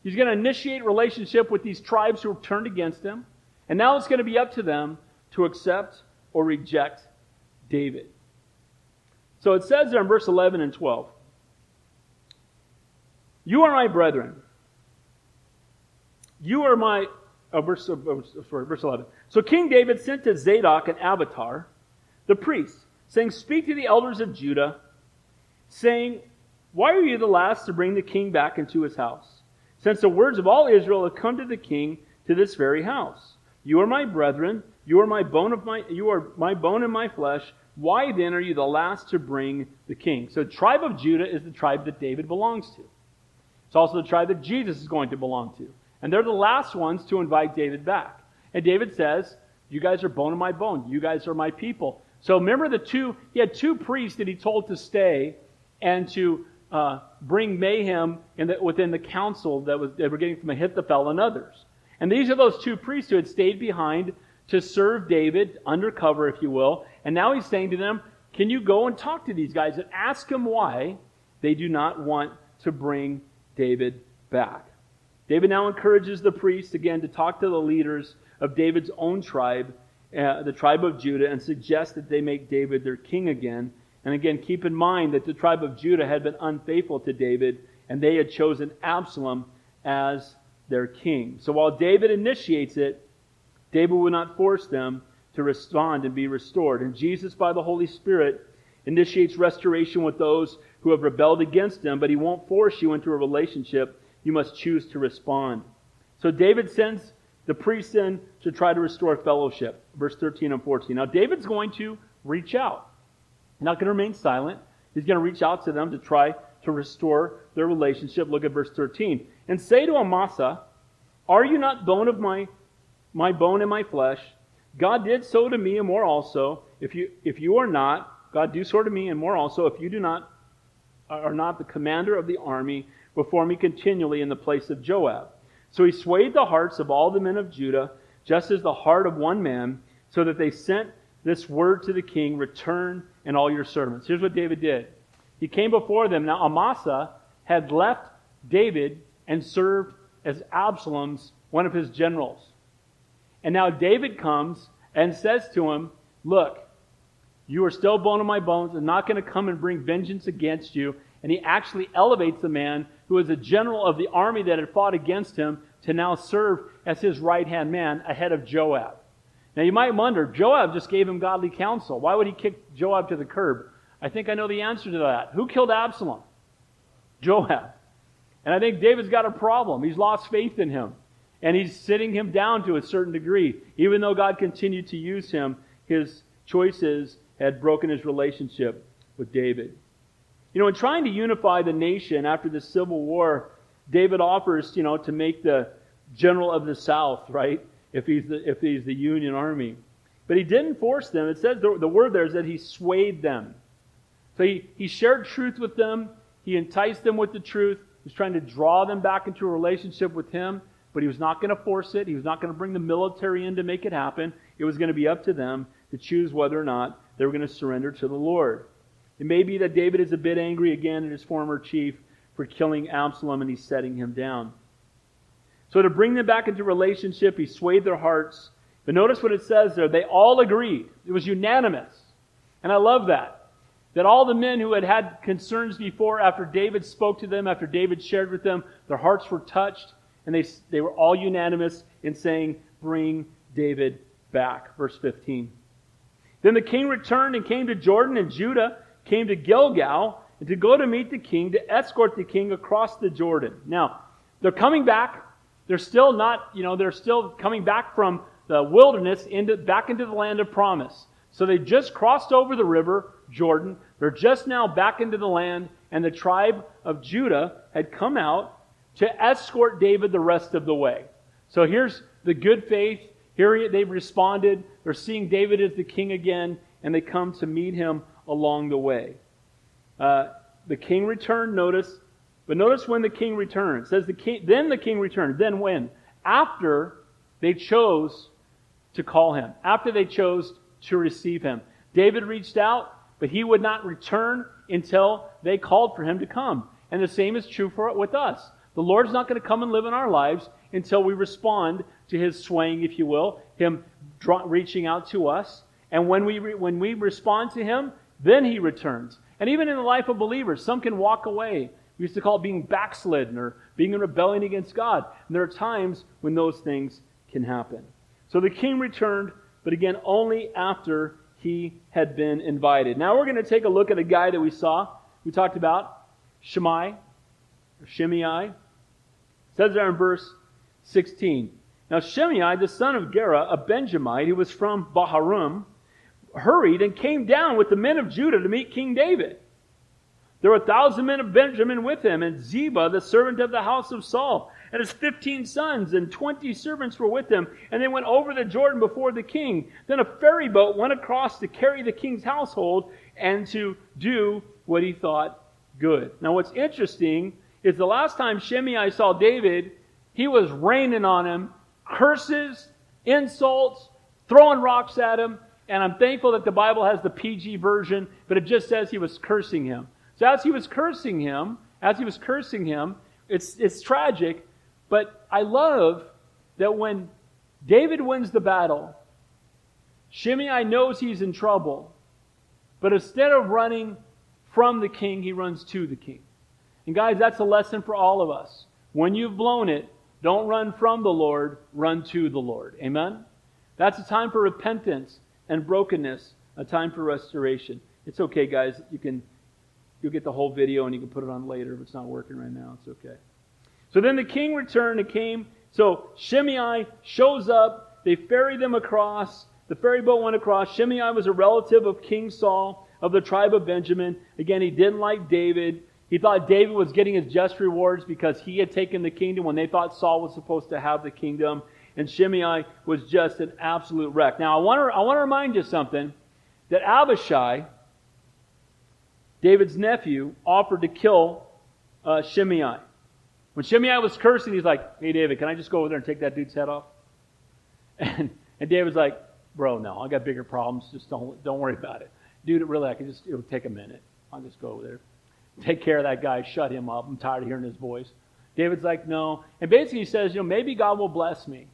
He's going to initiate relationship with these tribes who have turned against him. And now it's going to be up to them to accept or reject David. So it says there in verse 11 and 12 You are my brethren. You are my, uh, verse, uh, verse 11. So King David sent to Zadok and Abiathar, the priests, saying, Speak to the elders of Judah, saying, Why are you the last to bring the king back into his house? Since the words of all Israel have come to the king to this very house. You are my brethren, you are my bone of my you are my bone and my flesh. Why then are you the last to bring the king? So the tribe of Judah is the tribe that David belongs to. It's also the tribe that Jesus is going to belong to. And they're the last ones to invite David back. And David says, You guys are bone of my bone. You guys are my people. So remember the two, he had two priests that he told to stay and to uh, bring mayhem the, within the council that was, they were getting from Ahithophel and others. And these are those two priests who had stayed behind to serve David, undercover, if you will. And now he's saying to them, Can you go and talk to these guys and ask them why they do not want to bring David back? David now encourages the priests again to talk to the leaders of David's own tribe, uh, the tribe of Judah, and suggest that they make David their king again. And again, keep in mind that the tribe of Judah had been unfaithful to David, and they had chosen Absalom as their king. So while David initiates it, David will not force them to respond and be restored. And Jesus, by the Holy Spirit, initiates restoration with those who have rebelled against him, but he won't force you into a relationship. You must choose to respond. So David sends the priests in to try to restore fellowship. Verse 13 and 14. Now, David's going to reach out. He's not going to remain silent. He's going to reach out to them to try to restore their relationship. Look at verse 13. And say to Amasa, Are you not bone of my, my bone and my flesh? God did so to me and more also. If you, if you are not, God do so to me and more also, if you do not are not the commander of the army before me continually in the place of Joab. So he swayed the hearts of all the men of Judah, just as the heart of one man, so that they sent this word to the king Return and all your servants. Here's what David did. He came before them. Now, Amasa had left David and served as Absalom's one of his generals. And now David comes and says to him, Look, you are still bone of my bones. I'm not going to come and bring vengeance against you. And he actually elevates the man who was a general of the army that had fought against him to now serve as his right hand man ahead of Joab. Now you might wonder, Joab just gave him godly counsel. Why would he kick Joab to the curb? I think I know the answer to that. Who killed Absalom? Joab. And I think David's got a problem. He's lost faith in him. And he's sitting him down to a certain degree. Even though God continued to use him, his choices had broken his relationship with David. You know, in trying to unify the nation after the Civil War, David offers, you know, to make the general of the South, right? If he's the, if he's the Union Army. But he didn't force them. It says the, the word there is that he swayed them. So he, he shared truth with them. He enticed them with the truth. He was trying to draw them back into a relationship with him, but he was not going to force it. He was not going to bring the military in to make it happen. It was going to be up to them to choose whether or not they were going to surrender to the Lord. It may be that David is a bit angry again at his former chief for killing Absalom and he's setting him down. So to bring them back into relationship, he swayed their hearts. But notice what it says there. They all agreed. It was unanimous. And I love that. That all the men who had had concerns before, after David spoke to them, after David shared with them, their hearts were touched, and they, they were all unanimous in saying, Bring David back. Verse 15. Then the king returned and came to Jordan, and Judah came to Gilgal and to go to meet the king, to escort the king across the Jordan. Now, they're coming back. They're still not, you know, they're still coming back from the wilderness into, back into the land of promise. So they just crossed over the river, Jordan. They're just now back into the land, and the tribe of Judah had come out to escort David the rest of the way. So here's the good faith. Here they've responded. They're seeing David as the king again, and they come to meet him along the way. Uh, the king returned, notice, but notice when the king returned. It says the king, then the king returned. Then when? After they chose to call him, after they chose to receive him. David reached out, but he would not return until they called for him to come. And the same is true for with us. The Lord's not going to come and live in our lives until we respond to his swaying, if you will, him reaching out to us. And when we, re, when we respond to him, then he returns. And even in the life of believers, some can walk away. We used to call it being backslidden or being in rebellion against God. And there are times when those things can happen. So the king returned, but again, only after he had been invited. Now we're going to take a look at a guy that we saw, we talked about, Shimei, or Shimei. It says there in verse 16. Now Shimei, the son of Gera, a Benjamite, who was from Bahurim, hurried and came down with the men of Judah to meet King David. There were a thousand men of Benjamin with him, and Ziba, the servant of the house of Saul, and his fifteen sons, and twenty servants were with him, and they went over the Jordan before the king. Then a ferry boat went across to carry the king's household and to do what he thought good. Now, what's interesting is the last time Shimei saw David, he was raining on him, curses, insults, throwing rocks at him, and I'm thankful that the Bible has the PG version, but it just says he was cursing him. So as he was cursing him, as he was cursing him, it's, it's tragic, But I love that when David wins the battle, Shimei knows he's in trouble, but instead of running from the king, he runs to the king. And guys, that's a lesson for all of us. When you've blown it, don't run from the Lord, run to the Lord. Amen? That's a time for repentance and brokenness, a time for restoration. It's okay, guys. You can you'll get the whole video and you can put it on later if it's not working right now. It's okay. So then the king returned and came. So Shimei shows up. They ferry them across. The ferry boat went across. Shimei was a relative of King Saul of the tribe of Benjamin. Again, he didn't like David. He thought David was getting his just rewards because he had taken the kingdom when they thought Saul was supposed to have the kingdom. And Shimei was just an absolute wreck. Now, I want to, I want to remind you something that Abishai, David's nephew, offered to kill uh, Shimei. When Shimei was cursing, he's like, Hey, David, can I just go over there and take that dude's head off? And, and David's like, Bro, no, I got bigger problems. Just don't, don't worry about it. Dude, really, I can just, it'll take a minute. I'll just go over there. Take care of that guy. Shut him up. I'm tired of hearing his voice. David's like, No. And basically, he says, You know, maybe God will bless me.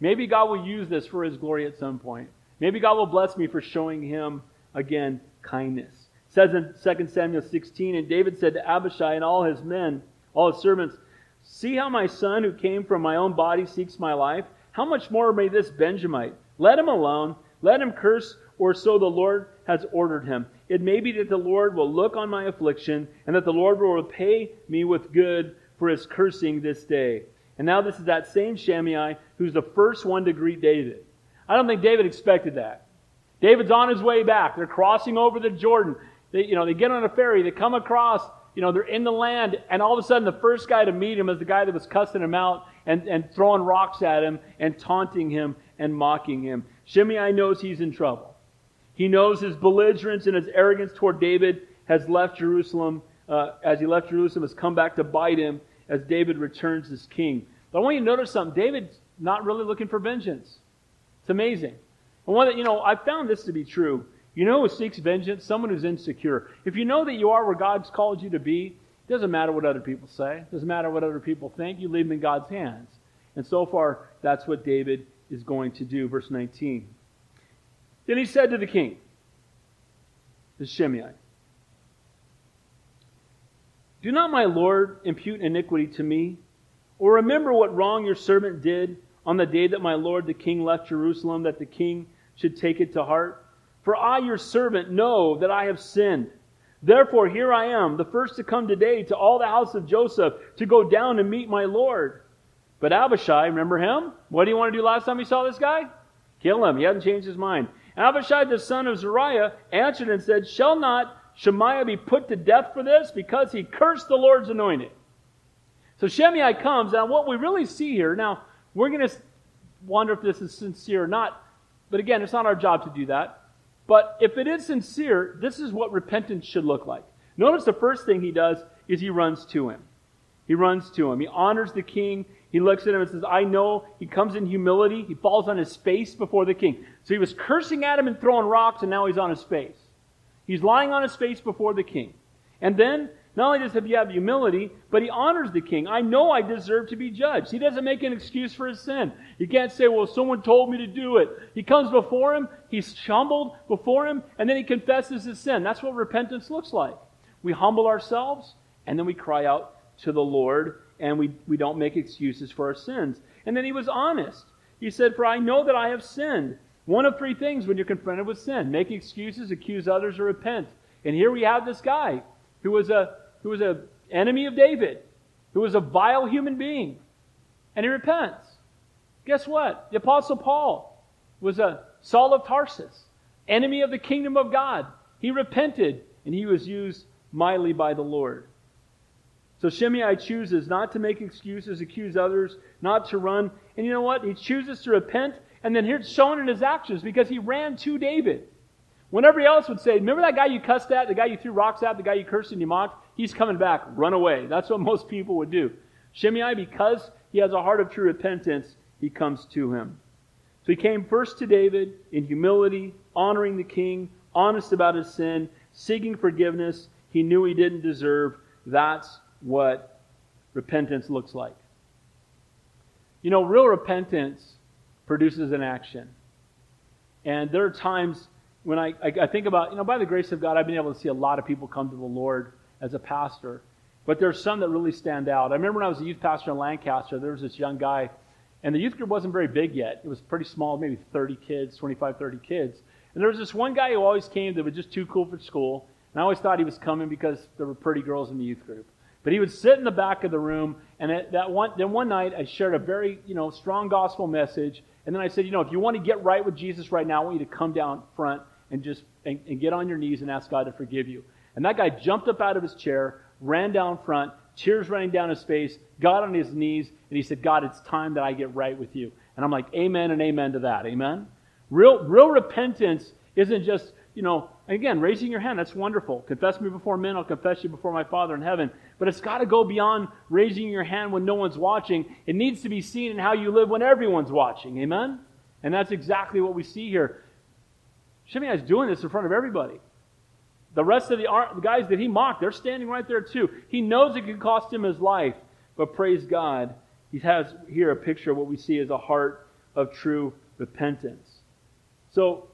Maybe God will use this for his glory at some point. Maybe God will bless me for showing him, again, kindness. It says in 2 Samuel 16, and David said to Abishai and all his men, all his servants, See how my son who came from my own body seeks my life? How much more may this Benjamite? Let him alone. Let him curse, or so the Lord has ordered him. It may be that the Lord will look on my affliction, and that the Lord will repay me with good for his cursing this day. And now this is that same Shimei who's the first one to greet David. I don't think David expected that. David's on his way back. They're crossing over the Jordan. They, you know, they get on a ferry. They come across. You know, they're in the land, and all of a sudden, the first guy to meet him is the guy that was cussing him out and, and throwing rocks at him and taunting him and mocking him. Shimei knows he's in trouble. He knows his belligerence and his arrogance toward David has left Jerusalem. Uh, as he left Jerusalem, has come back to bite him as David returns as king. But I want you to notice something. David's not really looking for vengeance. It's amazing. And one that, you know, I found this to be true. You know who seeks vengeance? Someone who's insecure. If you know that you are where God's called you to be, it doesn't matter what other people say. It doesn't matter what other people think. You leave them in God's hands. And so far, that's what David is going to do. Verse 19. Then he said to the king, the Shimei, Do not my Lord impute iniquity to me? Or remember what wrong your servant did on the day that my lord the king left Jerusalem, that the king should take it to heart? For I, your servant, know that I have sinned. Therefore, here I am, the first to come today to all the house of Joseph to go down and meet my Lord. But Abishai, remember him? What do you want to do last time you saw this guy? Kill him. He hasn't changed his mind. Abishai, the son of Zeruiah, answered and said, Shall not Shimei be put to death for this? Because he cursed the Lord's anointed. So Shimei comes, and what we really see here, now, we're going to wonder if this is sincere or not, but again, it's not our job to do that. But if it is sincere, this is what repentance should look like. Notice the first thing he does is he runs to him. He runs to him. He honors the king. He looks at him and says, I know. He comes in humility. He falls on his face before the king. So he was cursing at him and throwing rocks, and now he's on his face. He's lying on his face before the king. And then not only does he have humility, but he honors the king. I know I deserve to be judged. He doesn't make an excuse for his sin. He can't say, well, someone told me to do it. He comes before him, he's humbled before him, and then he confesses his sin. That's what repentance looks like. We humble ourselves, and then we cry out to the Lord, and we, we don't make excuses for our sins. And then he was honest. He said, For I know that I have sinned. One of three things when you're confronted with sin make excuses, accuse others, or repent. And here we have this guy who was a who was an enemy of David, who was a vile human being, and he repents. Guess what? The Apostle Paul was a Saul of Tarsus, enemy of the kingdom of God. He repented, and he was used mightily by the Lord. So Shimei chooses not to make excuses, accuse others, not to run. And you know what? He chooses to repent, and then here's shown in his actions because he ran to David. When everybody else would say, Remember that guy you cussed at, the guy you threw rocks at, the guy you cursed and you mocked? He's coming back. Run away. That's what most people would do. Shimei, because he has a heart of true repentance, he comes to him. So he came first to David in humility, honoring the king, honest about his sin, seeking forgiveness he knew he didn't deserve. That's what repentance looks like. You know, real repentance produces an action. And there are times when I, I, I, think about, you know, by the grace of God, I've been able to see a lot of people come to the Lord as a pastor. But there's some that really stand out. I remember when I was a youth pastor in Lancaster, there was this young guy, and the youth group wasn't very big yet. It was pretty small, maybe 30 kids, 25, 30 kids. And there was this one guy who always came that was just too cool for school. And I always thought he was coming because there were pretty girls in the youth group. But he would sit in the back of the room, and at that one, then one night I shared a very, you know, strong gospel message, and then I said, you know, if you want to get right with Jesus right now, I want you to come down front and just and, and get on your knees and ask God to forgive you. And that guy jumped up out of his chair, ran down front, tears running down his face, got on his knees, and he said, God, it's time that I get right with you. And I'm like, Amen and amen to that. Amen? Real, real repentance isn't just, you know, again, raising your hand, that's wonderful. Confess me before men, I'll confess you before my Father in heaven. But it's got to go beyond raising your hand when no one's watching. It needs to be seen in how you live when everyone's watching. Amen? And that's exactly what we see here. Shimei is doing this in front of everybody. The rest of the, guys that he mocked, they're standing right there too. He knows it could cost him his life, but praise God, he has here a picture of what we see as a heart of true repentance. So,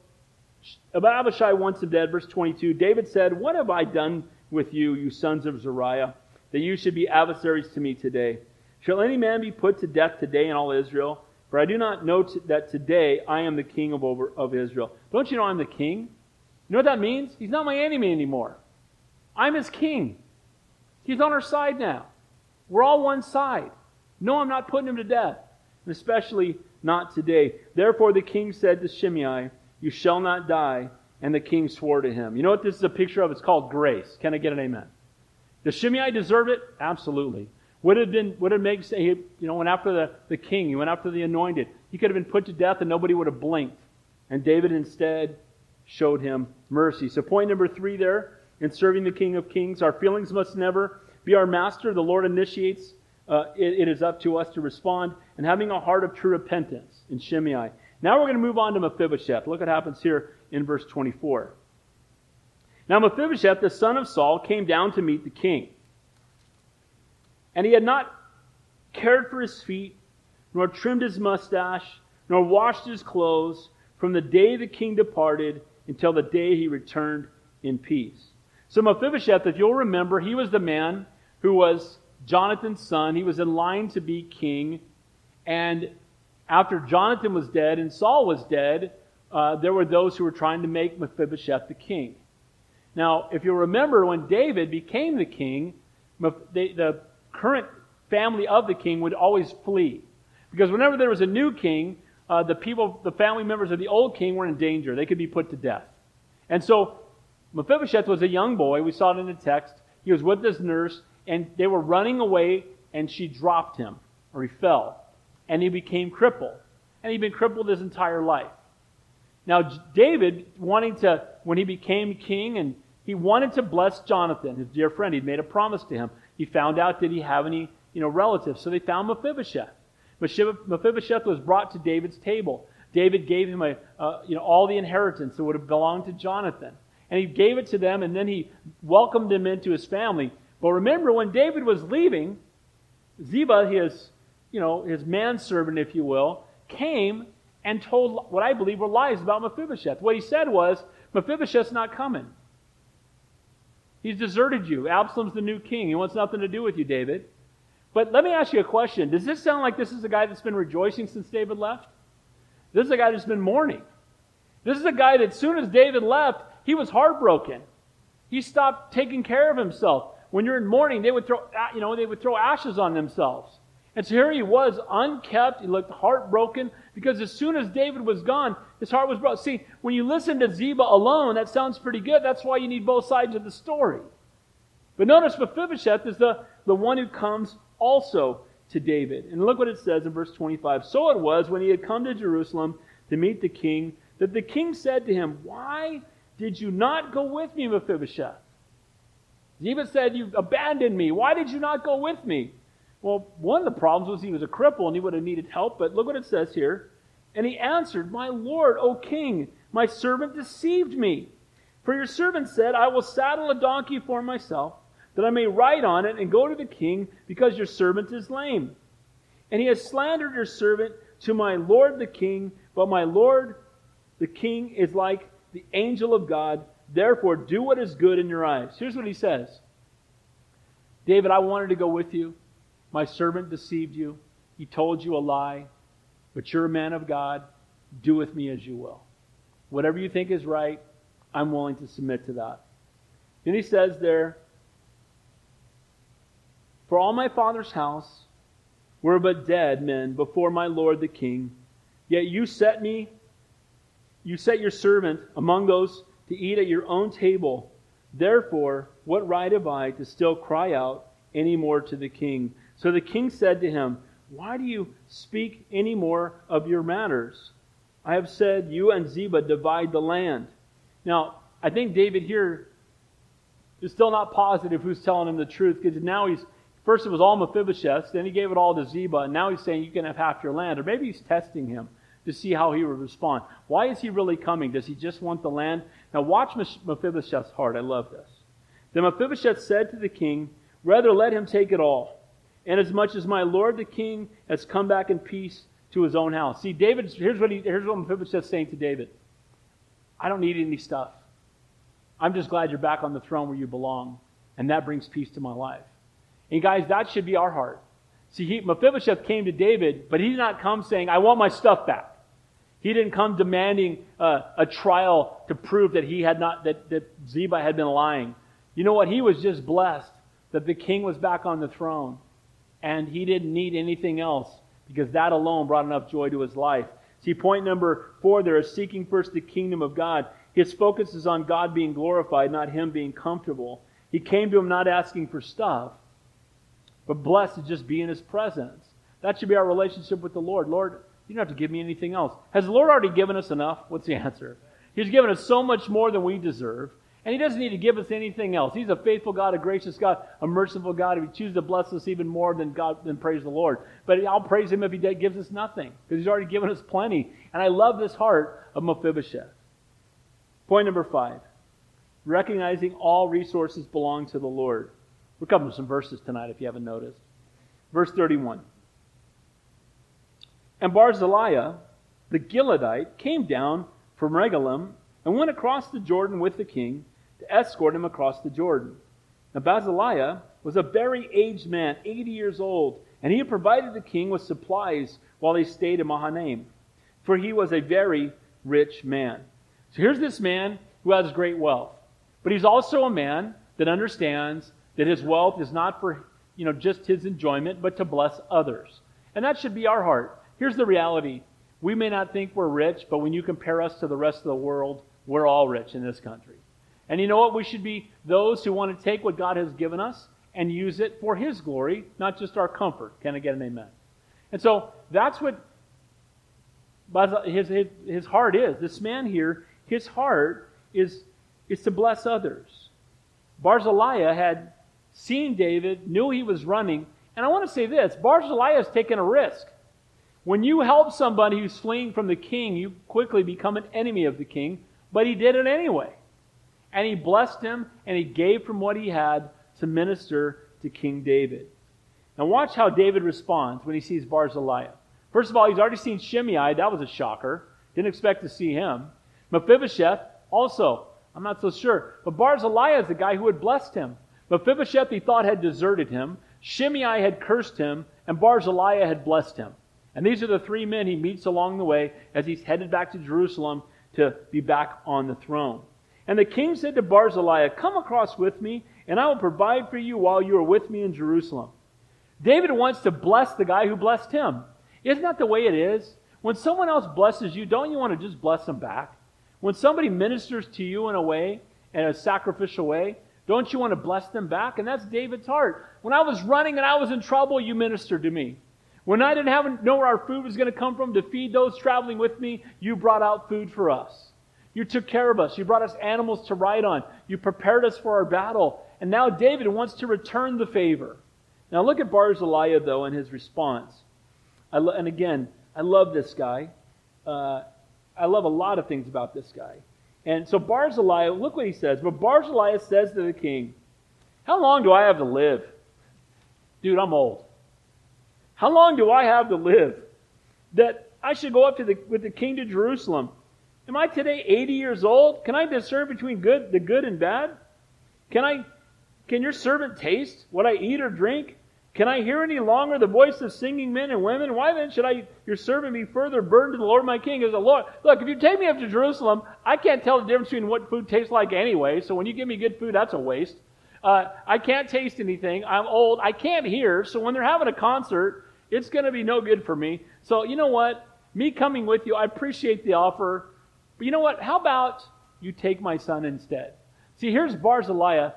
about Abishai once dead, verse 22, David said, What have I done with you, you sons of Zeruiah, that you should be adversaries to me today? Shall any man be put to death today in all Israel? For I do not know t- that today I am the king of, over, of Israel. Don't you know I'm the king? You know what that means? He's not my enemy anymore. I'm his king. He's on our side now. We're all one side. No, I'm not putting him to death, and especially not today. Therefore, the king said to Shimei, You shall not die. And the king swore to him. You know what this is a picture of? It's called grace. Can I get an amen? Does Shimei deserve it? Absolutely. Would it have been, would it make, say, he, you know, went after the, the king, he went after the anointed. He could have been put to death and nobody would have blinked. And David instead showed him mercy. So, point number three there in serving the King of Kings, our feelings must never be our master. The Lord initiates. Uh, it, it is up to us to respond. And having a heart of true repentance in Shimei. Now we're going to move on to Mephibosheth. Look what happens here in verse 24. Now Mephibosheth, the son of Saul, came down to meet the king. And he had not cared for his feet, nor trimmed his mustache, nor washed his clothes from the day the king departed until the day he returned in peace. So Mephibosheth, if you'll remember, he was the man who was Jonathan's son. He was in line to be king. And after Jonathan was dead and Saul was dead, uh, there were those who were trying to make Mephibosheth the king. Now, if you remember, when David became the king, the current family of the king would always flee. Because whenever there was a new king, uh, the people, the family members of the old king were in danger. They could be put to death. And so Mephibosheth was a young boy. We saw it in the text. He was with his nurse, and they were running away, and she dropped him, or he fell. And he became crippled. And he'd been crippled his entire life. Now, David, wanting to, when he became king, and he wanted to bless Jonathan, his dear friend, he'd made a promise to him. He found out did he have any, you know, relatives. So they found Mephibosheth. Mephibosheth was brought to David's table. David gave him a, uh, you know, all the inheritance that would have belonged to Jonathan. And he gave it to them, and then he welcomed them into his family. But remember, when David was leaving, Ziba, his, you know, his manservant, if you will, came and told what I believe were lies about Mephibosheth. What he said was, Mephibosheth's not coming. He's deserted you. Absalom's the new king. He wants nothing to do with you, David. But let me ask you a question. Does this sound like this is a guy that's been rejoicing since David left? This is a guy that's been mourning. This is a guy that as soon as David left, he was heartbroken. He stopped taking care of himself. When you're in mourning, they would throw, you know, they would throw ashes on themselves. And so here he was, unkept. He looked heartbroken because as soon as David was gone, his heart was broken. See, when you listen to Ziba alone, that sounds pretty good. That's why you need both sides of the story. But notice Mephibosheth is the, the one who comes also to David. And look what it says in verse 25. So it was when he had come to Jerusalem to meet the king that the king said to him, Why did you not go with me, Mephibosheth? Ziba said, You abandoned me. Why did you not go with me? Well, one of the problems was he was a cripple and he would have needed help, but look what it says here. And he answered, My Lord, O king, my servant deceived me. For your servant said, I will saddle a donkey for myself, that I may ride on it and go to the king, because your servant is lame. And he has slandered your servant to my lord the king, but my lord the king is like the angel of God. Therefore, do what is good in your eyes. Here's what he says David, I wanted to go with you. My servant deceived you. He told you a lie. But you're a man of God. Do with me as you will. Whatever you think is right, I'm willing to submit to that. Then he says there, For all my father's house were but dead men before my lord the king, yet you set me, you set your servant among those to eat at your own table. Therefore, what right have I to still cry out any more to the king? So the king said to him, Why do you speak any more of your matters? I have said, You and Ziba divide the land. Now, I think David here is still not positive who's telling him the truth because now he's, first it was all Mephibosheth, then he gave it all to Ziba, and now he's saying you can have half your land. Or maybe he's testing him to see how he would respond. Why is he really coming? Does he just want the land? Now, watch Mephibosheth's heart. I love this. Then Mephibosheth said to the king, Rather let him take it all. And as much as my lord the king has come back in peace to his own house. See, David, here's what, he, here's what Mephibosheth's saying to David I don't need any stuff. I'm just glad you're back on the throne where you belong, and that brings peace to my life. And guys, that should be our heart. See, he, Mephibosheth came to David, but he did not come saying, I want my stuff back. He didn't come demanding uh, a trial to prove that he had not, that, that Ziba had been lying. You know what? He was just blessed that the king was back on the throne, and he didn't need anything else because that alone brought enough joy to his life. See, point number four there is seeking first the kingdom of God. His focus is on God being glorified, not him being comfortable. He came to him not asking for stuff, but blessed to just be in his presence. That should be our relationship with the Lord. Lord, you don't have to give me anything else. Has the Lord already given us enough? What's the answer? He's given us so much more than we deserve. And He doesn't need to give us anything else. He's a faithful God, a gracious God, a merciful God. If He chooses to bless us even more than God, then praise the Lord. But I'll praise Him if He gives us nothing, because He's already given us plenty. And I love this heart of Mephibosheth. Point number five recognizing all resources belong to the Lord. We're covering some verses tonight if you haven't noticed. Verse 31. And Barzillai, the Gileadite, came down from Rogelim and went across the Jordan with the king to escort him across the Jordan. Now Barzillai was a very aged man, 80 years old, and he had provided the king with supplies while he stayed in Mahanaim, for he was a very rich man. So here's this man who has great wealth, but he's also a man that understands that his wealth is not for you know just his enjoyment, but to bless others. And that should be our heart. Here's the reality. We may not think we're rich, but when you compare us to the rest of the world, we're all rich in this country. And you know what? We should be those who want to take what God has given us and use it for His glory, not just our comfort. Can I get an amen? And so that's what his, his, his heart is. This man here, his heart is, is to bless others. Barzillai had seen David, knew he was running, and I want to say this Barzillai has taken a risk. When you help somebody who's fleeing from the king, you quickly become an enemy of the king, but he did it anyway. And he blessed him and he gave from what he had to minister to King David. Now, watch how David responds when he sees Barzillai. First of all, he's already seen Shimei. That was a shocker. Didn't expect to see him. Mephibosheth, also, I'm not so sure. But Barzillai is the guy who had blessed him. Mephibosheth, he thought, had deserted him. Shimei had cursed him. And Barzillai had blessed him. And these are the three men he meets along the way as he's headed back to Jerusalem to be back on the throne. And the king said to Barzillai, Come across with me, and I will provide for you while you are with me in Jerusalem. David wants to bless the guy who blessed him. Isn't that the way it is? When someone else blesses you, don't you want to just bless them back? When somebody ministers to you in a way, in a sacrificial way, don't you want to bless them back? And that's David's heart. When I was running and I was in trouble, you ministered to me. When I didn't have, know where our food was going to come from to feed those traveling with me, you brought out food for us. You took care of us. You brought us animals to ride on. You prepared us for our battle. And now David wants to return the favor. Now look at Barzillai, though, and his response. Lo- and again, I love this guy. Uh, I love a lot of things about this guy. And so Barzillai, look what he says. But Barzillai says to the king, How long do I have to live? Dude, I'm old. How long do I have to live? That I should go up to the, with the king to Jerusalem. Am I today 80 years old? Can I discern between good, the good and bad? Can I, can your servant taste what I eat or drink? Can I hear any longer the voice of singing men and women? Why then should I, your servant, be further burdened to the Lord my King? As the Lord, look, if you take me up to Jerusalem, I can't tell the difference between what food tastes like anyway. So when you give me good food, that's a waste. Uh, I can't taste anything. I'm old. I can't hear. So when they're having a concert, it's going to be no good for me. So you know what? Me coming with you, I appreciate the offer. But you know what? How about you take my son instead? See, here's Barzillai.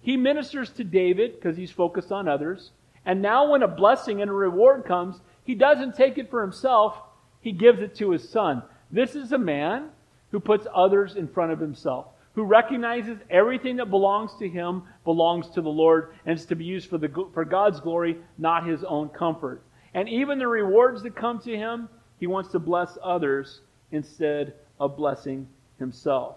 He ministers to David because he's focused on others. And now, when a blessing and a reward comes, he doesn't take it for himself, he gives it to his son. This is a man who puts others in front of himself, who recognizes everything that belongs to him belongs to the Lord and is to be used for, the, for God's glory, not his own comfort. And even the rewards that come to him, he wants to bless others instead of blessing himself.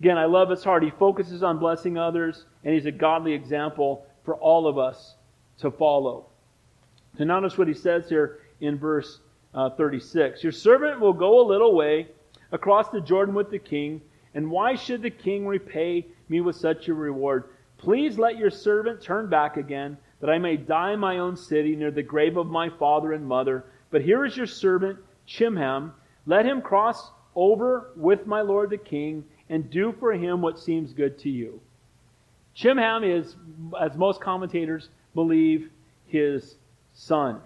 Again, I love his heart. He focuses on blessing others, and he's a godly example for all of us to follow. So notice what he says here in verse uh, 36. Your servant will go a little way across the Jordan with the king, and why should the king repay me with such a reward? Please let your servant turn back again, that I may die in my own city near the grave of my father and mother. But here is your servant, Chimham. Let him cross over with my lord the king, and do for him what seems good to you. Chimham is, as most commentators believe, his son.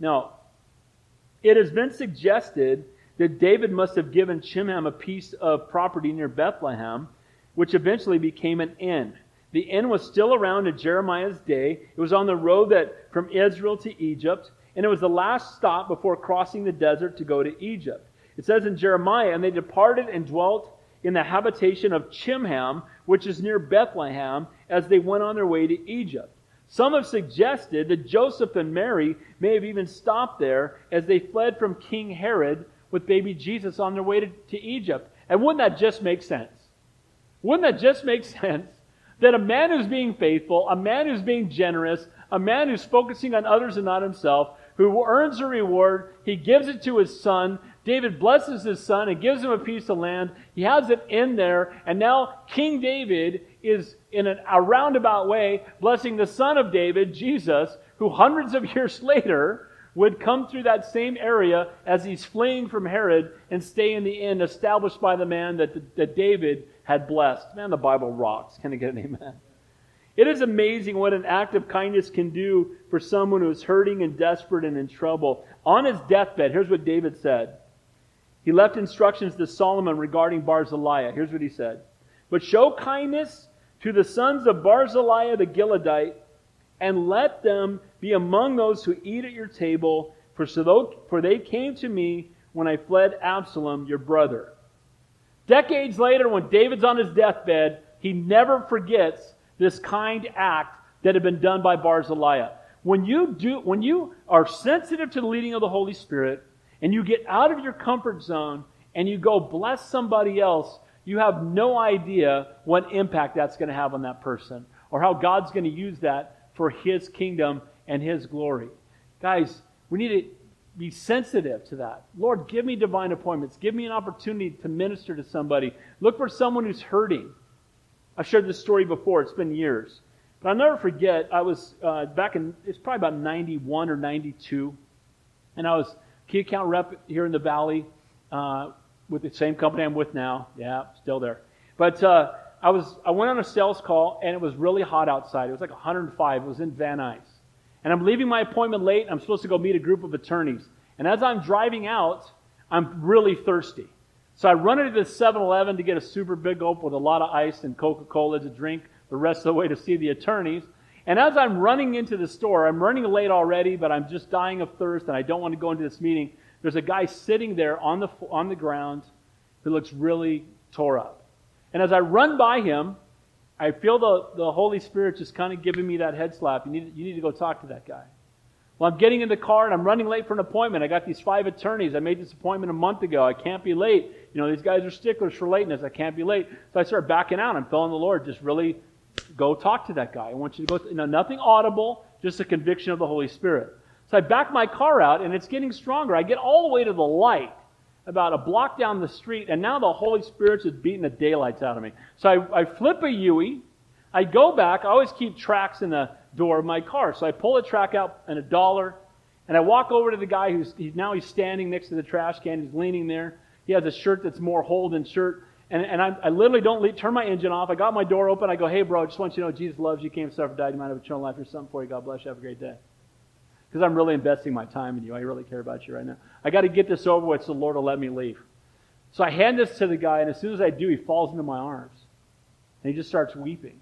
Now, it has been suggested that David must have given Chimham a piece of property near Bethlehem, which eventually became an inn. The inn was still around in Jeremiah's day. It was on the road that from Israel to Egypt, and it was the last stop before crossing the desert to go to Egypt. It says in Jeremiah, and they departed and dwelt in the habitation of Chimham, which is near Bethlehem, as they went on their way to Egypt. Some have suggested that Joseph and Mary may have even stopped there as they fled from King Herod with baby Jesus on their way to, to Egypt. And wouldn't that just make sense? Wouldn't that just make sense? That a man who's being faithful, a man who's being generous, a man who's focusing on others and not himself, who earns a reward, he gives it to his son, David blesses his son and gives him a piece of land. He has it in there, and now King David is, in an, a roundabout way, blessing the son of David, Jesus, who hundreds of years later would come through that same area as he's fleeing from Herod and stay in the inn established by the man that, that David had blessed. Man, the Bible rocks. Can I get an amen? It is amazing what an act of kindness can do for someone who is hurting and desperate and in trouble. On his deathbed, here's what David said he left instructions to Solomon regarding Barzillai. Here's what he said. But show kindness to the sons of Barzillai the Gileadite, and let them be among those who eat at your table, for, so for they came to me when I fled Absalom, your brother. Decades later, when David's on his deathbed, he never forgets this kind act that had been done by Barzillai. When you do, when you are sensitive to the leading of the Holy Spirit, and you get out of your comfort zone and you go bless somebody else, you have no idea what impact that's going to have on that person or how God's going to use that for His kingdom and His glory. Guys, we need to be sensitive to that. Lord, give me divine appointments. Give me an opportunity to minister to somebody. Look for someone who's hurting. I've shared this story before, it's been years. But I'll never forget, I was uh, back in, it's probably about 91 or 92, and I was key account rep here in the Valley uh, with the same company I'm with now. Yeah, still there. But uh, I was I went on a sales call and it was really hot outside. It was like 105. It was in Van Nuys. And I'm leaving my appointment late. I'm supposed to go meet a group of attorneys. And as I'm driving out, I'm really thirsty. So I run into the 7-Eleven to get a super big gulp with a lot of ice and Coca-Cola to drink the rest of the way to see the attorneys. And as I'm running into the store, I'm running late already, but I'm just dying of thirst and I don't want to go into this meeting. There's a guy sitting there on the, on the ground who looks really tore up. And as I run by him, I feel the, the Holy Spirit just kind of giving me that head slap. You need, you need to go talk to that guy. Well, I'm getting in the car and I'm running late for an appointment. I got these five attorneys. I made this appointment a month ago. I can't be late. You know, these guys are sticklers for lateness. I can't be late. So I start backing out. I'm feeling the Lord just really go talk to that guy. I want you to go, you nothing audible, just a conviction of the Holy Spirit. So I back my car out, and it's getting stronger. I get all the way to the light, about a block down the street, and now the Holy Spirit's just beating the daylights out of me. So I, I flip a Yui. I go back. I always keep tracts in the door of my car. So I pull a tract out and a dollar, and I walk over to the guy who's now he's standing next to the trash can. He's leaning there. He has a shirt that's more hole than shirt. And, and I, I literally don't leave, turn my engine off. I got my door open. I go, hey, bro, I just want you to know Jesus loves you, came, suffered, died, you might have eternal life. There's something for you. God bless you. Have a great day. Because I'm really investing my time in you. I really care about you right now. I got to get this over with so the Lord will let me leave. So I hand this to the guy, and as soon as I do, he falls into my arms. And he just starts weeping.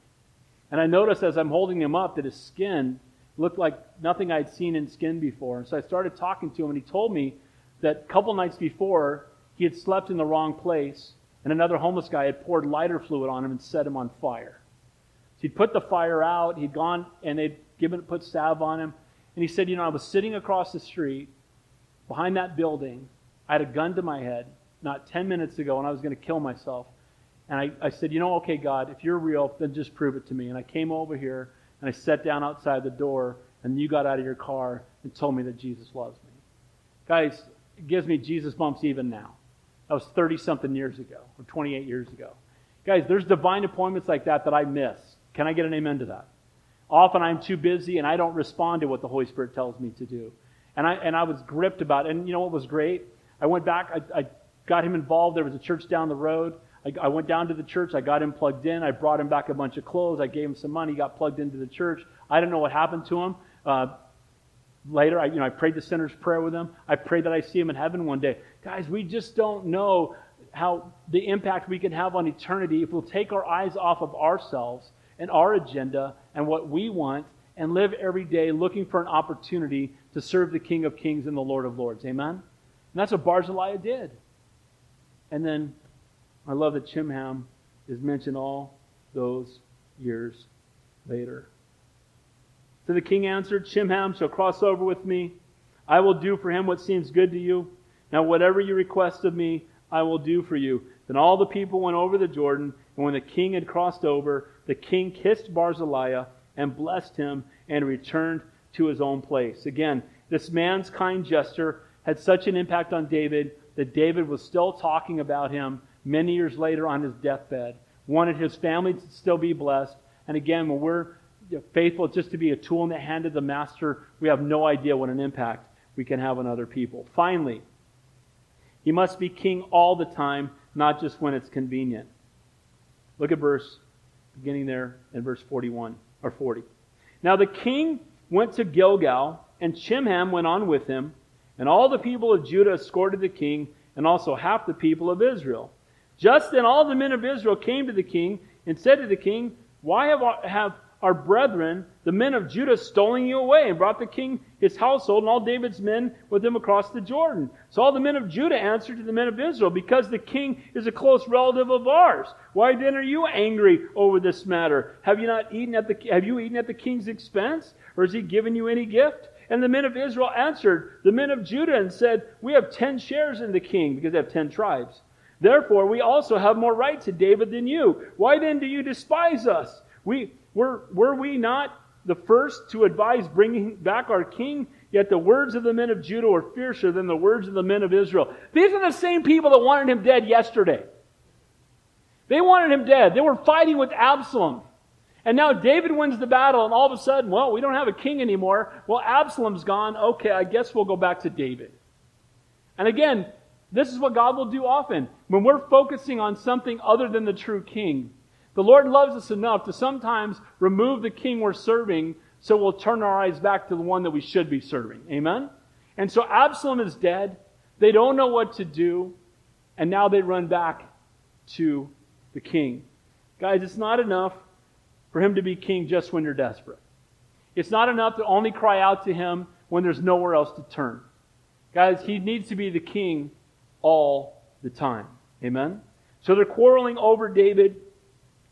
And I notice as I'm holding him up that his skin looked like nothing I'd seen in skin before. And so I started talking to him, and he told me that a couple nights before, he had slept in the wrong place, and another homeless guy had poured lighter fluid on him and set him on fire. So he'd put the fire out, he'd gone and they'd given put salve on him, and he said, You know, I was sitting across the street behind that building. I had a gun to my head not 10 minutes ago, and I was going to kill myself. And I, I said, You know, okay, God, if you're real, then just prove it to me. And I came over here and I sat down outside the door, and you got out of your car and told me that Jesus loves me. Guys, it gives me Jesus bumps even now. That was 30 something years ago, or 28 years ago. Guys, there's divine appointments like that that I miss. Can I get an amen to that? Often I'm too busy and I don't respond to what the Holy Spirit tells me to do. And I, and I was gripped about it. And you know what was great? I went back, I, I got him involved. There was a church down the road. I, I went down to the church. I got him plugged in. I brought him back a bunch of clothes. I gave him some money. He got plugged into the church. I don't know what happened to him. Uh, later, I, you know, I prayed the sinner's prayer with him. I prayed that I see him in heaven one day. Guys, we just don't know how the impact we can have on eternity if we'll take our eyes off of ourselves and our agenda and what we want and live every day looking for an opportunity to serve the King of Kings and the Lord of Lords. Amen? And that's what Barzillai did. And then I love that Chimham is mentioned all those years later. The king answered, Chimham shall cross over with me. I will do for him what seems good to you. Now, whatever you request of me, I will do for you. Then all the people went over the Jordan, and when the king had crossed over, the king kissed Barzillai and blessed him and returned to his own place. Again, this man's kind gesture had such an impact on David that David was still talking about him many years later on his deathbed, wanted his family to still be blessed. And again, when we're faithful just to be a tool in the hand of the master, we have no idea what an impact we can have on other people. Finally, he must be king all the time, not just when it's convenient. Look at verse, beginning there in verse 41 or 40. Now the king went to Gilgal, and Chimham went on with him, and all the people of Judah escorted the king, and also half the people of Israel. Just then all the men of Israel came to the king and said to the king, Why have, have our brethren, the men of Judah, stolen you away and brought the king his household and all David's men with him across the Jordan. So all the men of Judah answered to the men of Israel, Because the king is a close relative of ours. Why then are you angry over this matter? Have you not eaten at the have you eaten at the king's expense? Or has he given you any gift? And the men of Israel answered the men of Judah and said, We have ten shares in the king, because they have ten tribes. Therefore, we also have more right to David than you. Why then do you despise us? We were, were we not the first to advise bringing back our king? Yet the words of the men of Judah were fiercer than the words of the men of Israel. These are the same people that wanted him dead yesterday. They wanted him dead. They were fighting with Absalom. And now David wins the battle, and all of a sudden, well, we don't have a king anymore. Well, Absalom's gone. Okay, I guess we'll go back to David. And again, this is what God will do often. When we're focusing on something other than the true king, the Lord loves us enough to sometimes remove the king we're serving so we'll turn our eyes back to the one that we should be serving. Amen? And so Absalom is dead. They don't know what to do. And now they run back to the king. Guys, it's not enough for him to be king just when you're desperate. It's not enough to only cry out to him when there's nowhere else to turn. Guys, he needs to be the king all the time. Amen? So they're quarreling over David.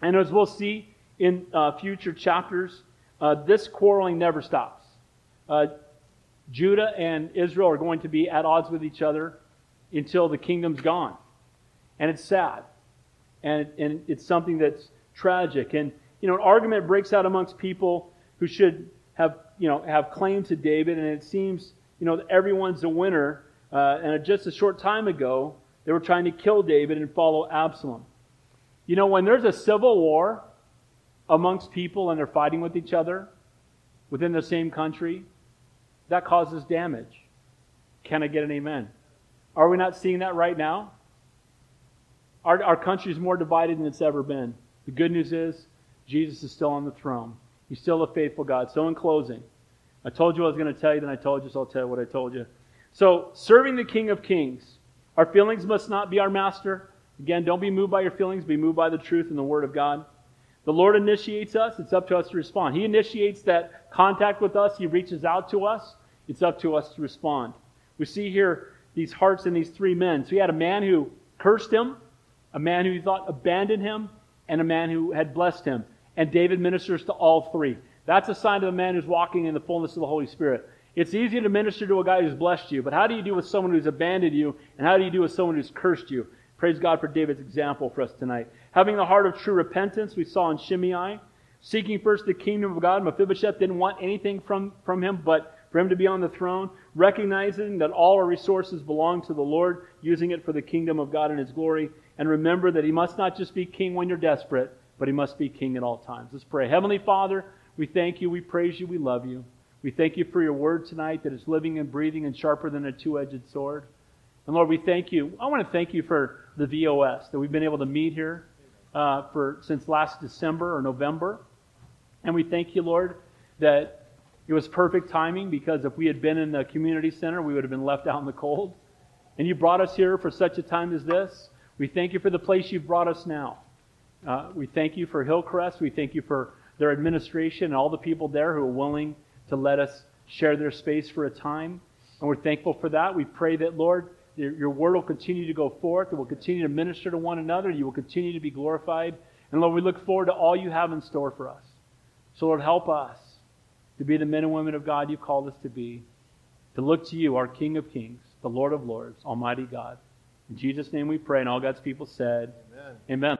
And as we'll see in uh, future chapters, uh, this quarreling never stops. Uh, Judah and Israel are going to be at odds with each other until the kingdom's gone. And it's sad. And, and it's something that's tragic. And, you know, an argument breaks out amongst people who should have, you know, have claim to David, and it seems, you know, everyone's a winner. Uh, and just a short time ago, they were trying to kill David and follow Absalom. You know, when there's a civil war amongst people and they're fighting with each other within the same country, that causes damage. Can I get an amen? Are we not seeing that right now? Our, our country is more divided than it's ever been. The good news is Jesus is still on the throne. He's still a faithful God. So, in closing, I told you I was going to tell you, then I told you, so I'll tell you what I told you. So, serving the King of Kings, our feelings must not be our master. Again, don't be moved by your feelings, be moved by the truth and the Word of God. The Lord initiates us, it's up to us to respond. He initiates that contact with us, He reaches out to us, it's up to us to respond. We see here these hearts in these three men. So, he had a man who cursed him, a man who he thought abandoned him, and a man who had blessed him. And David ministers to all three. That's a sign of a man who's walking in the fullness of the Holy Spirit. It's easy to minister to a guy who's blessed you, but how do you do with someone who's abandoned you, and how do you do with someone who's cursed you? Praise God for David's example for us tonight. Having the heart of true repentance, we saw in Shimei. Seeking first the kingdom of God, Mephibosheth didn't want anything from, from him but for him to be on the throne. Recognizing that all our resources belong to the Lord, using it for the kingdom of God and his glory. And remember that he must not just be king when you're desperate, but he must be king at all times. Let's pray. Heavenly Father, we thank you, we praise you, we love you. We thank you for your word tonight that is living and breathing and sharper than a two edged sword. And Lord, we thank you. I want to thank you for the VOS that we've been able to meet here uh, for since last December or November. And we thank you, Lord, that it was perfect timing because if we had been in the community center, we would have been left out in the cold. And you brought us here for such a time as this. We thank you for the place you've brought us now. Uh, we thank you for Hillcrest. We thank you for their administration and all the people there who are willing to let us share their space for a time. And we're thankful for that. We pray that, Lord, your word will continue to go forth. It will continue to minister to one another. You will continue to be glorified. And Lord, we look forward to all you have in store for us. So, Lord, help us to be the men and women of God you've called us to be, to look to you, our King of Kings, the Lord of Lords, Almighty God. In Jesus' name we pray, and all God's people said, Amen. Amen.